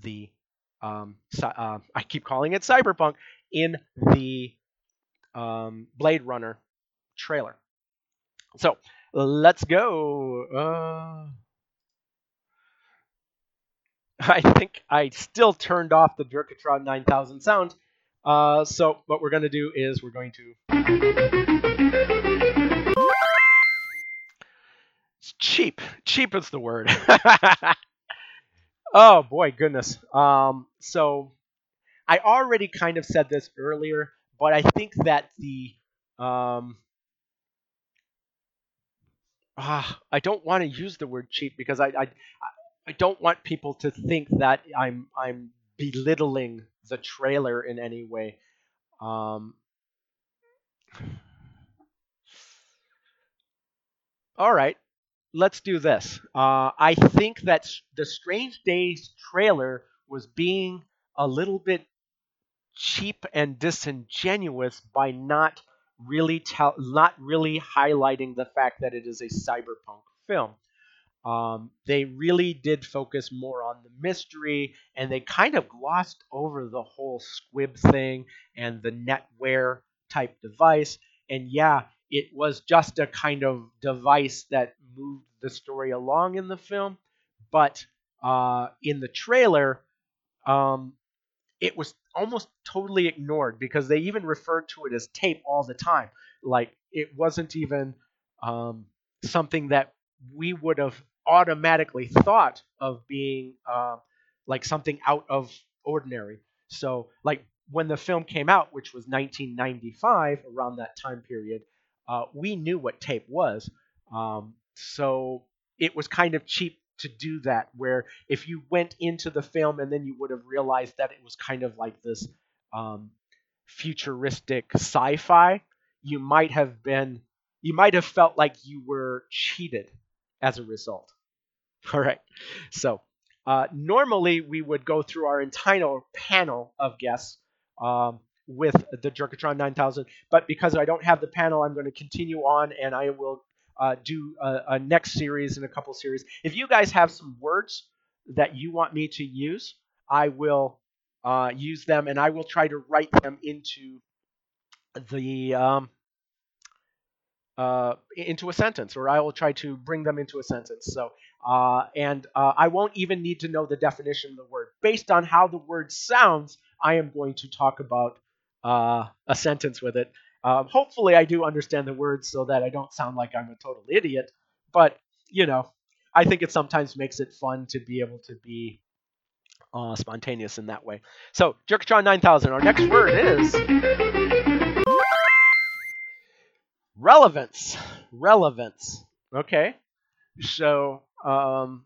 the um, uh, I keep calling it cyberpunk in the um, Blade Runner trailer. So let's go. Uh, I think I still turned off the Jerkatron 9000 sound. Uh, so what we're going to do is we're going to. Cheap. Cheap is the word. Oh boy, goodness. Um, so I already kind of said this earlier, but I think that the um, ah, I don't want to use the word cheap because I, I I don't want people to think that I'm I'm belittling the trailer in any way. Um, all right let's do this. Uh, I think that the Strange Days trailer was being a little bit cheap and disingenuous by not really tell, not really highlighting the fact that it is a cyberpunk film. Um, they really did focus more on the mystery, and they kind of glossed over the whole SQUID thing and the netware type device. And yeah, it was just a kind of device that moved the story along in the film, but uh, in the trailer, um, it was almost totally ignored because they even referred to it as tape all the time. Like it wasn't even um, something that we would have automatically thought of being uh, like something out of ordinary. So, like when the film came out, which was 1995, around that time period, uh, we knew what tape was. Um, so it was kind of cheap to do that, where if you went into the film and then you would have realized that it was kind of like this um, futuristic sci fi, you might have been, you might have felt like you were cheated as a result. All right. So uh, normally we would go through our entire panel of guests. Um, with the Jerkatron 9000. But because I don't have the panel, I'm going to continue on and I will uh, do a, a next series and a couple series. If you guys have some words that you want me to use, I will uh, use them and I will try to write them into the um, uh, into a sentence, or I will try to bring them into a sentence. So, uh, and uh, I won't even need to know the definition of the word. Based on how the word sounds, I am going to talk about uh, a sentence with it. Um, hopefully, I do understand the words so that I don't sound like I'm a total idiot. But you know, I think it sometimes makes it fun to be able to be uh, spontaneous in that way. So, Jerkatron 9000. Our next word is relevance. Relevance. Okay. So, um,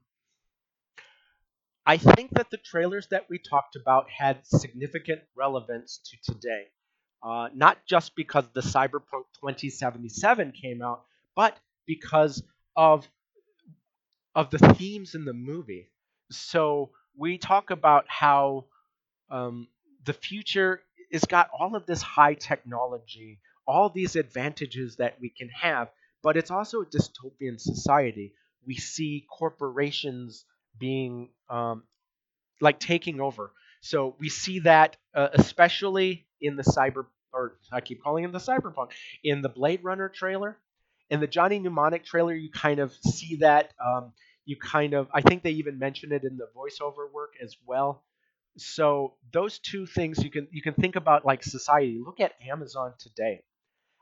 I think that the trailers that we talked about had significant relevance to today. Uh, not just because the Cyberpunk 2077 came out, but because of of the themes in the movie. So we talk about how um, the future has got all of this high technology, all these advantages that we can have, but it's also a dystopian society. We see corporations being um, like taking over. So we see that uh, especially in the cyber, or I keep calling it the cyberpunk, in the Blade Runner trailer. In the Johnny Mnemonic trailer, you kind of see that. Um, you kind of, I think they even mention it in the voiceover work as well. So those two things you can you can think about like society. Look at Amazon today.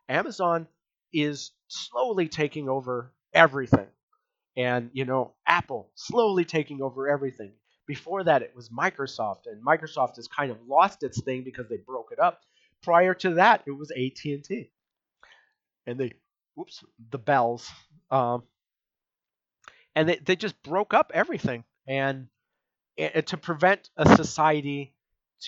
Amazon is slowly taking over everything. And, you know, Apple slowly taking over everything. Before that, it was Microsoft, and Microsoft has kind of lost its thing because they broke it up. Prior to that, it was AT&T, and they, oops, the bells, um, and they, they just broke up everything, and, and to prevent a society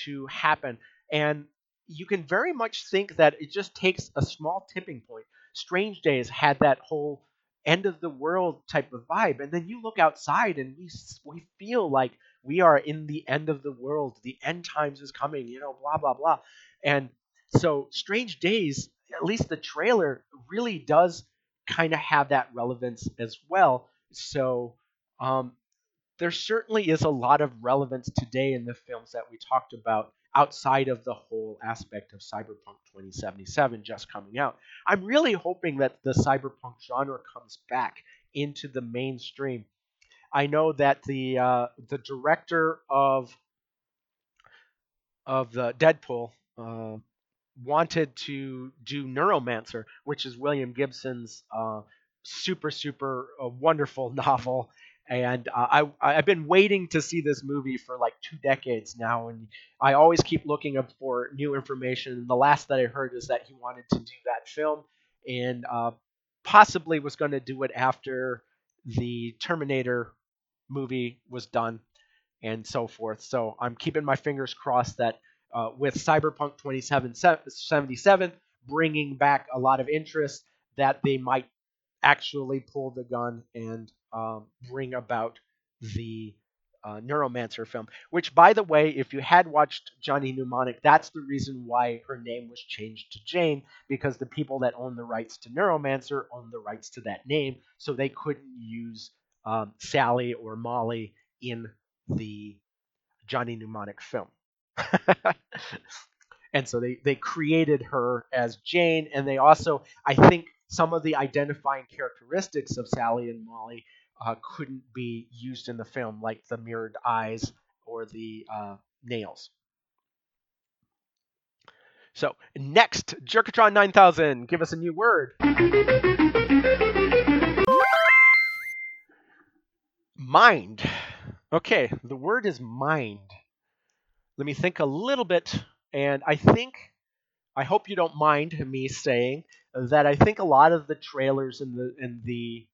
to happen. And you can very much think that it just takes a small tipping point. Strange Days had that whole end of the world type of vibe, and then you look outside and we we feel like we are in the end of the world. The end times is coming, you know, blah blah blah. And so Strange Days, at least the trailer really does kind of have that relevance as well. So um, there certainly is a lot of relevance today in the films that we talked about outside of the whole aspect of Cyberpunk 2077 just coming out. I'm really hoping that the cyberpunk genre comes back into the mainstream. I know that the uh, the director of of the Deadpool uh, wanted to do Neuromancer, which is William Gibson's uh, super super uh, wonderful novel and uh, I I've been waiting to see this movie for like two decades now, and I always keep looking up for new information. And the last that I heard is that he wanted to do that film, and uh, possibly was going to do it after the Terminator movie was done, and so forth. So I'm keeping my fingers crossed that uh, with Cyberpunk 2077 bringing back a lot of interest, that they might actually pull the gun and um, bring about the uh, Neuromancer film. Which, by the way, if you had watched Johnny Mnemonic, that's the reason why her name was changed to Jane, because the people that own the rights to Neuromancer own the rights to that name, so they couldn't use um, Sally or Molly in the Johnny Mnemonic film. and so they, they created her as Jane, and they also, I think, some of the identifying characteristics of Sally and Molly uh, couldn't be used in the film, like the mirrored eyes or the uh, nails. So next, Jerkatron 9000, give us a new word. Mind. Okay, the word is mind. Let me think a little bit, and I think, I hope you don't mind me saying that I think a lot of the trailers in the in the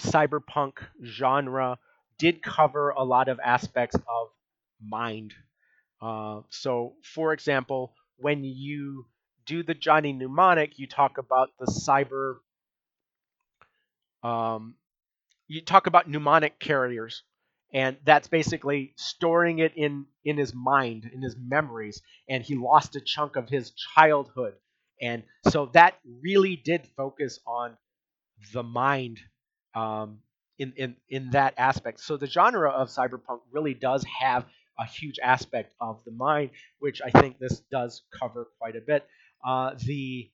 cyberpunk genre did cover a lot of aspects of mind. Uh, so, for example, when you do the Johnny Mnemonic, you talk about the cyber. Um, you talk about mnemonic carriers, and that's basically storing it in in his mind, in his memories, and he lost a chunk of his childhood, and so that really did focus on the mind um, in, in, in that aspect. So the genre of cyberpunk really does have a huge aspect of the mind, which I think this does cover quite a bit. Uh, the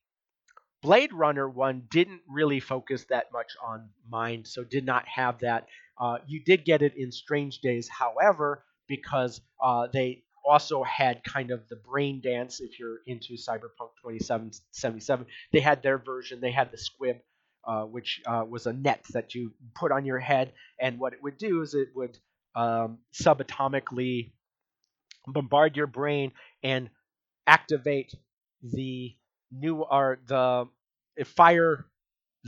Blade Runner one didn't really focus that much on mind, so did not have that. Uh, you did get it in Strange Days, however, because uh, they also had kind of the brain dance if you're into Cyberpunk 2077. They had their version, they had the SQUID, uh, which uh, was a net that you put on your head, and what it would do is it would um, subatomically bombard your brain and activate the new or the fire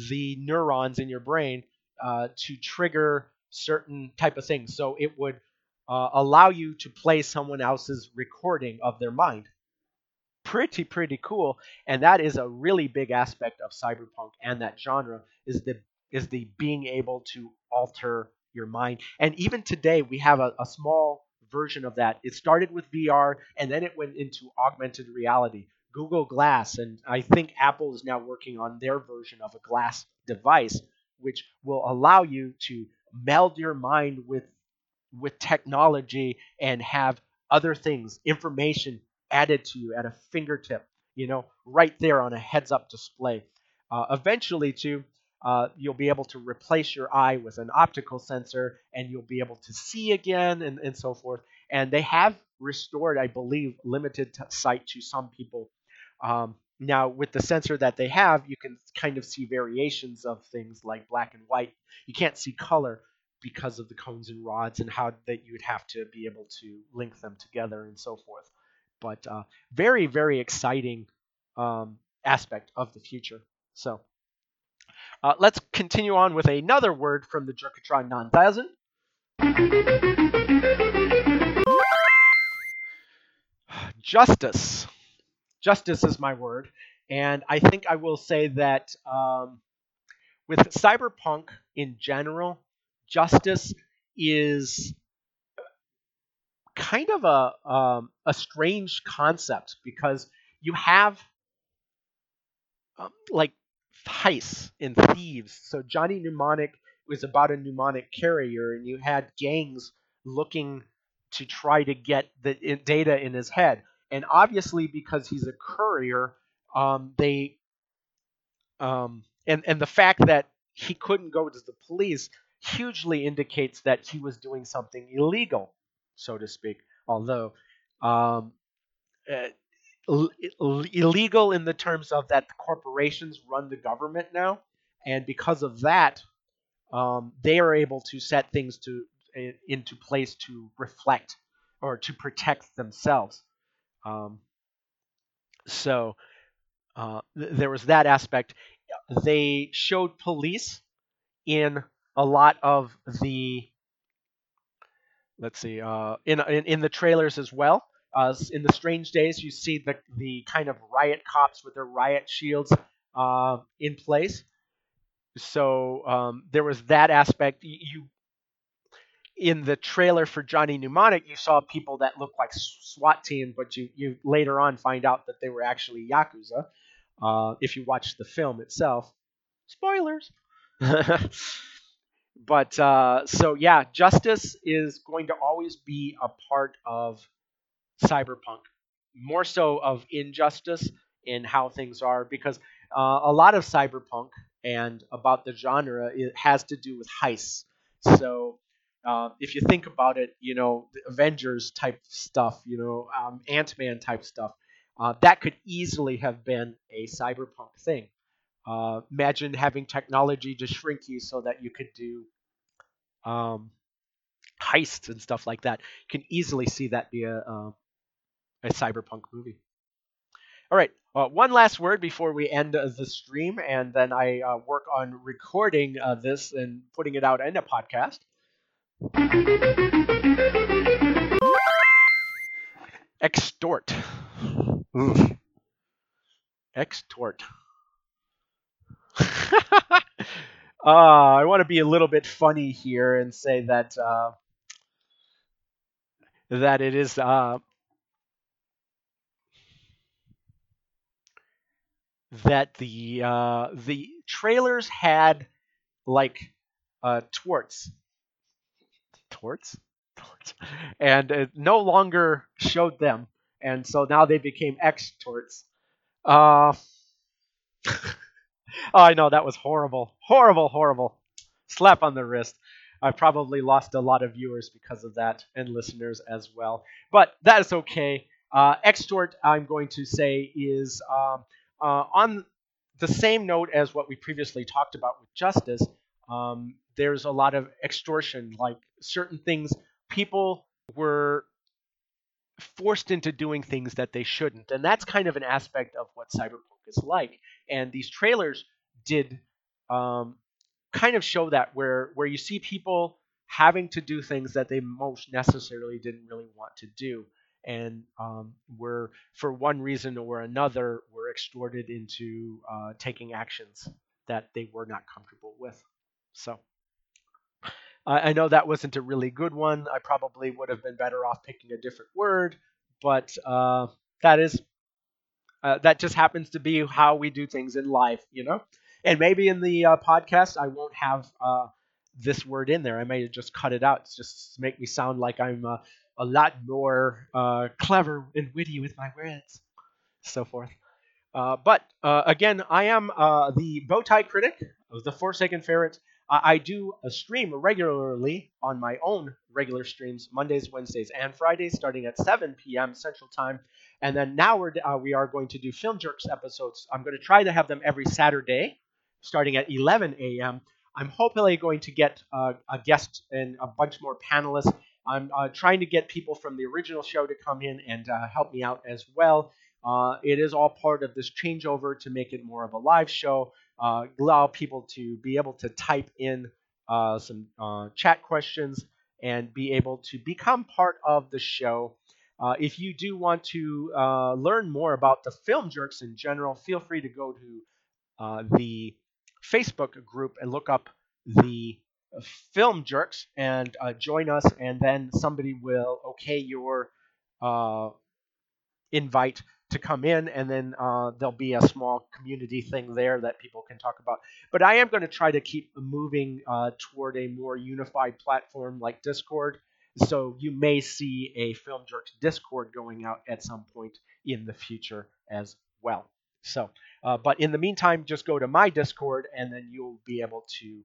the neurons in your brain uh, to trigger certain type of things. So it would uh, allow you to play someone else's recording of their mind. Pretty pretty cool, and that is a really big aspect of cyberpunk and that genre is the is the being able to alter your mind. And even today, we have a, a small version of that. It started with VR, and then it went into augmented reality. Google Glass, and I think Apple is now working on their version of a glass device, which will allow you to meld your mind with with technology and have other things, information added to you at a fingertip, you know, right there on a heads up display. Uh, eventually, too, uh, you'll be able to replace your eye with an optical sensor and you'll be able to see again and, and so forth. And they have restored, I believe, limited sight to some people. Um, now, with the sensor that they have, you can kind of see variations of things like black and white. You can't see color, because of the cones and rods and how that you would have to be able to link them together and so forth. But uh, very, very exciting um, aspect of the future. So uh, let's continue on with another word from the Jerkatron 9000. Justice. Justice is my word. And I think I will say that um, with cyberpunk in general, justice is kind of a um, a strange concept because you have um, like heists and thieves. So Johnny Mnemonic was about a mnemonic carrier, and you had gangs looking to try to get the data in his head. And obviously, because he's a courier, um, they um, and and the fact that he couldn't go to the police hugely indicates that he was doing something illegal, so to speak. Although um, uh, illegal in the terms of that the corporations run the government now, and because of that, um, they are able to set things to into place to reflect or to protect themselves. Um, so uh, th- there was that aspect. They showed police in a lot of the let's see uh, in, in, in the trailers as well. Uh, in the Strange Days, you see the the kind of riot cops with their riot shields uh, in place. So um, there was that aspect. You in the trailer for Johnny Mnemonic, you saw people that looked like SWAT team, but you you later on find out that they were actually yakuza. Uh, if you watch the film itself, spoilers. but uh, so yeah, justice is going to always be a part of cyberpunk, more so of injustice in how things are, because uh, a lot of cyberpunk and about the genre it has to do with heists. So uh, if you think about it, you know, Avengers type stuff, you know, um, Ant Man type stuff, uh, that could easily have been a cyberpunk thing. Uh, imagine having technology to shrink you so that you could do um, heists and stuff like that. You can easily see that be a, uh, a cyberpunk movie. All right, uh, one last word before we end uh, the stream, and then I uh, work on recording uh, this and putting it out in a podcast. Extort. Ooh. Extort. Uh, I want to be a little bit funny here and say that uh, that it is uh, that the uh, the trailers had like uh, twerts, twerts, twerts, and it no longer showed them, and so now they became X twerts. Uh, oh, I know that was horrible, horrible, horrible. Slap on the wrist. I probably lost a lot of viewers because of that and listeners as well. But that is okay. Uh, extort, I'm going to say, is um, uh, on the same note as what we previously talked about with justice. Um, there's a lot of extortion, like certain things people were forced into doing things that they shouldn't. And that's kind of an aspect of what cyberpunk is like. And these trailers did um, kind of show that where where you see people having to do things that they most necessarily didn't really want to do and um, were for one reason or another were extorted into uh, taking actions that they were not comfortable with so I know that wasn't a really good one. I probably would have been better off picking a different word, but uh, that is uh, that just happens to be how we do things in life, you know. And maybe in the uh, podcast, I won't have uh, this word in there. I may just cut it out. It's just to make me sound like I'm uh, a lot more uh, clever and witty with my words, so forth. Uh, but again, I am the Bowtie Critic of the Forsaken Ferret. I do a stream regularly on my own regular streams, Mondays, Wednesdays, and Fridays, starting at 7 p.m. Central Time. And then now we're, uh, we are going to do Film Jerks episodes. I'm going to try to have them every Saturday starting at 11 a.m. I'm hopefully going to get uh, a guest and a bunch more panelists. I'm uh, trying to get people from the original show to come in and uh, help me out as well. Uh, it is all part of this changeover to make it more of a live show, uh, allow people to be able to type in uh, some chat questions and be able to become part of the show. if you do want to learn more about the film jerks in general, feel free to go to the Facebook group and look up the film jerks and uh, join us, and then somebody will okay your uh, invite to come in, and then uh, there'll be a small community thing there that people can talk about. But I am going to try to keep moving uh, toward a more unified platform like Discord. So you may see a Film Jerks Discord going out at some point in the future as well. So, uh, but in the meantime, just go to my Discord and then you'll be able to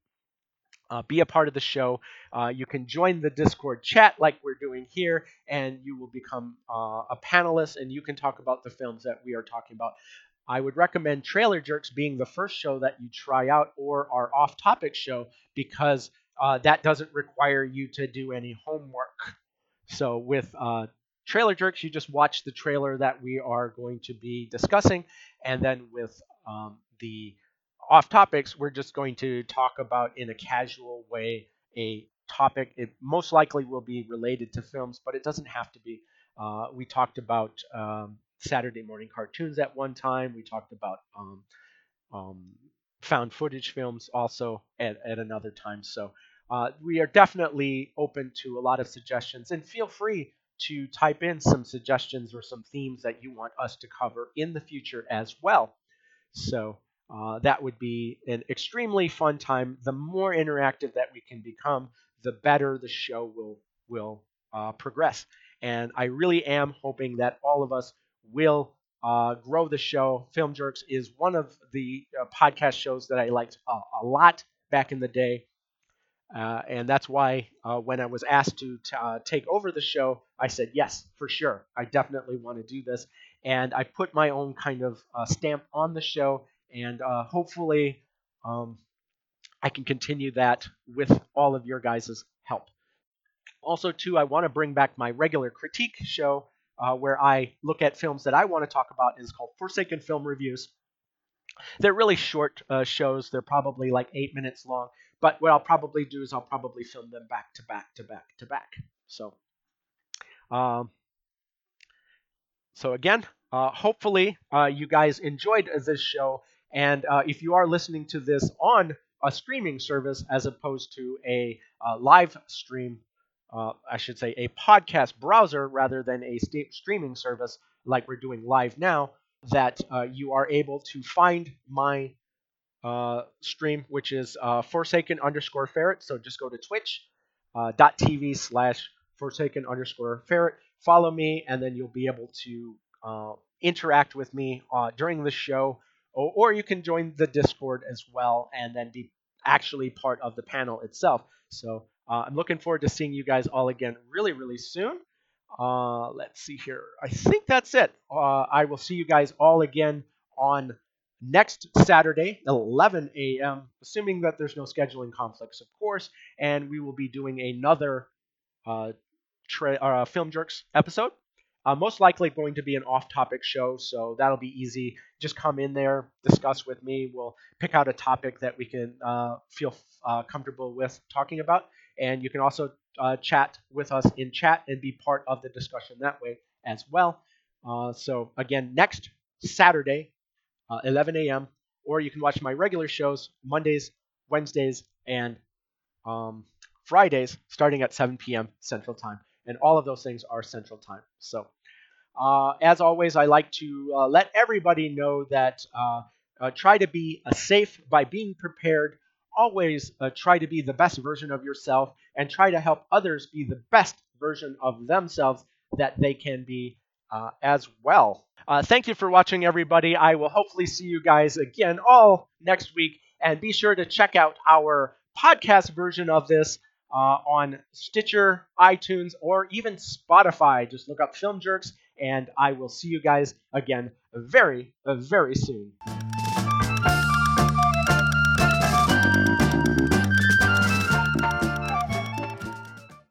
uh, be a part of the show. Uh, you can join the Discord chat like we're doing here, and you will become uh, a panelist and you can talk about the films that we are talking about. I would recommend Trailer Jerks being the first show that you try out or our off topic show because uh, that doesn't require you to do any homework. So, with uh, Trailer Jerks, you just watch the trailer that we are going to be discussing, and then with um, the off topics, we're just going to talk about in a casual way a topic. It most likely will be related to films, but it doesn't have to be. Uh, we talked about um, Saturday morning cartoons at one time. We talked about um, um, found footage films also at, at another time. So uh, we are definitely open to a lot of suggestions, and feel free to type in some suggestions or some themes that you want us to cover in the future as well. So uh, that would be an extremely fun time. The more interactive that we can become, the better the show will will uh, progress. And I really am hoping that all of us will uh, grow the show. Film Jerks is one of the uh, podcast shows that I liked a, a lot back in the day. Uh, and that's why uh, when I was asked to t- take over the show, I said, yes, for sure. I definitely want to do this. And I put my own kind of stamp on the show. And uh, hopefully, um, I can continue that with all of your guys' help. Also, too, I want to bring back my regular critique show uh, where I look at films that I want to talk about. It's called Forsaken Film Reviews. They're really short shows, they're probably like eight minutes long but what I'll probably do is I'll probably film them back to back to back to back. So, um, so again, uh, hopefully uh, you guys enjoyed this show. And uh, if you are listening to this on a streaming service as opposed to a uh, live stream, uh, I should say a podcast browser rather than a st- streaming service like we're doing live now, that uh, you are able to find my uh, stream, which is uh, Forsaken underscore Ferret. So just go to twitch.tv slash Forsaken underscore Ferret. Follow me, and then you'll be able to interact with me during the show, or, or you can join the Discord as well, and then be actually part of the panel itself. So uh, I'm looking forward to seeing you guys all again really, really soon. Uh, let's see here. I think that's it. Uh, I will see you guys all again on next Saturday, 11 a.m., assuming that there's no scheduling conflicts, of course, and we will be doing another uh, tra- uh, Film Jerks episode. Uh, most likely going to be an off-topic show, so that'll be easy. Just come in there, discuss with me. We'll pick out a topic that we can uh, feel uh, comfortable with talking about, and you can also uh, chat with us in chat and be part of the discussion that way as well. Uh, so again, next Saturday, uh, 11 a.m., or you can watch my regular shows Mondays, Wednesdays, and um, Fridays starting at 7 p.m. Central Time. And all of those things are Central Time. So, uh, as always, I like to uh, let everybody know that uh, uh try to be safe by being prepared. Always uh, try to be the best version of yourself and try to help others be the best version of themselves that they can be uh, as well. thank you for watching, everybody. I will hopefully see you guys again all next week. And be sure to check out our podcast version of this uh, on Stitcher, iTunes, or even Spotify. Just look up Film Jerks, and I will see you guys again very, very soon.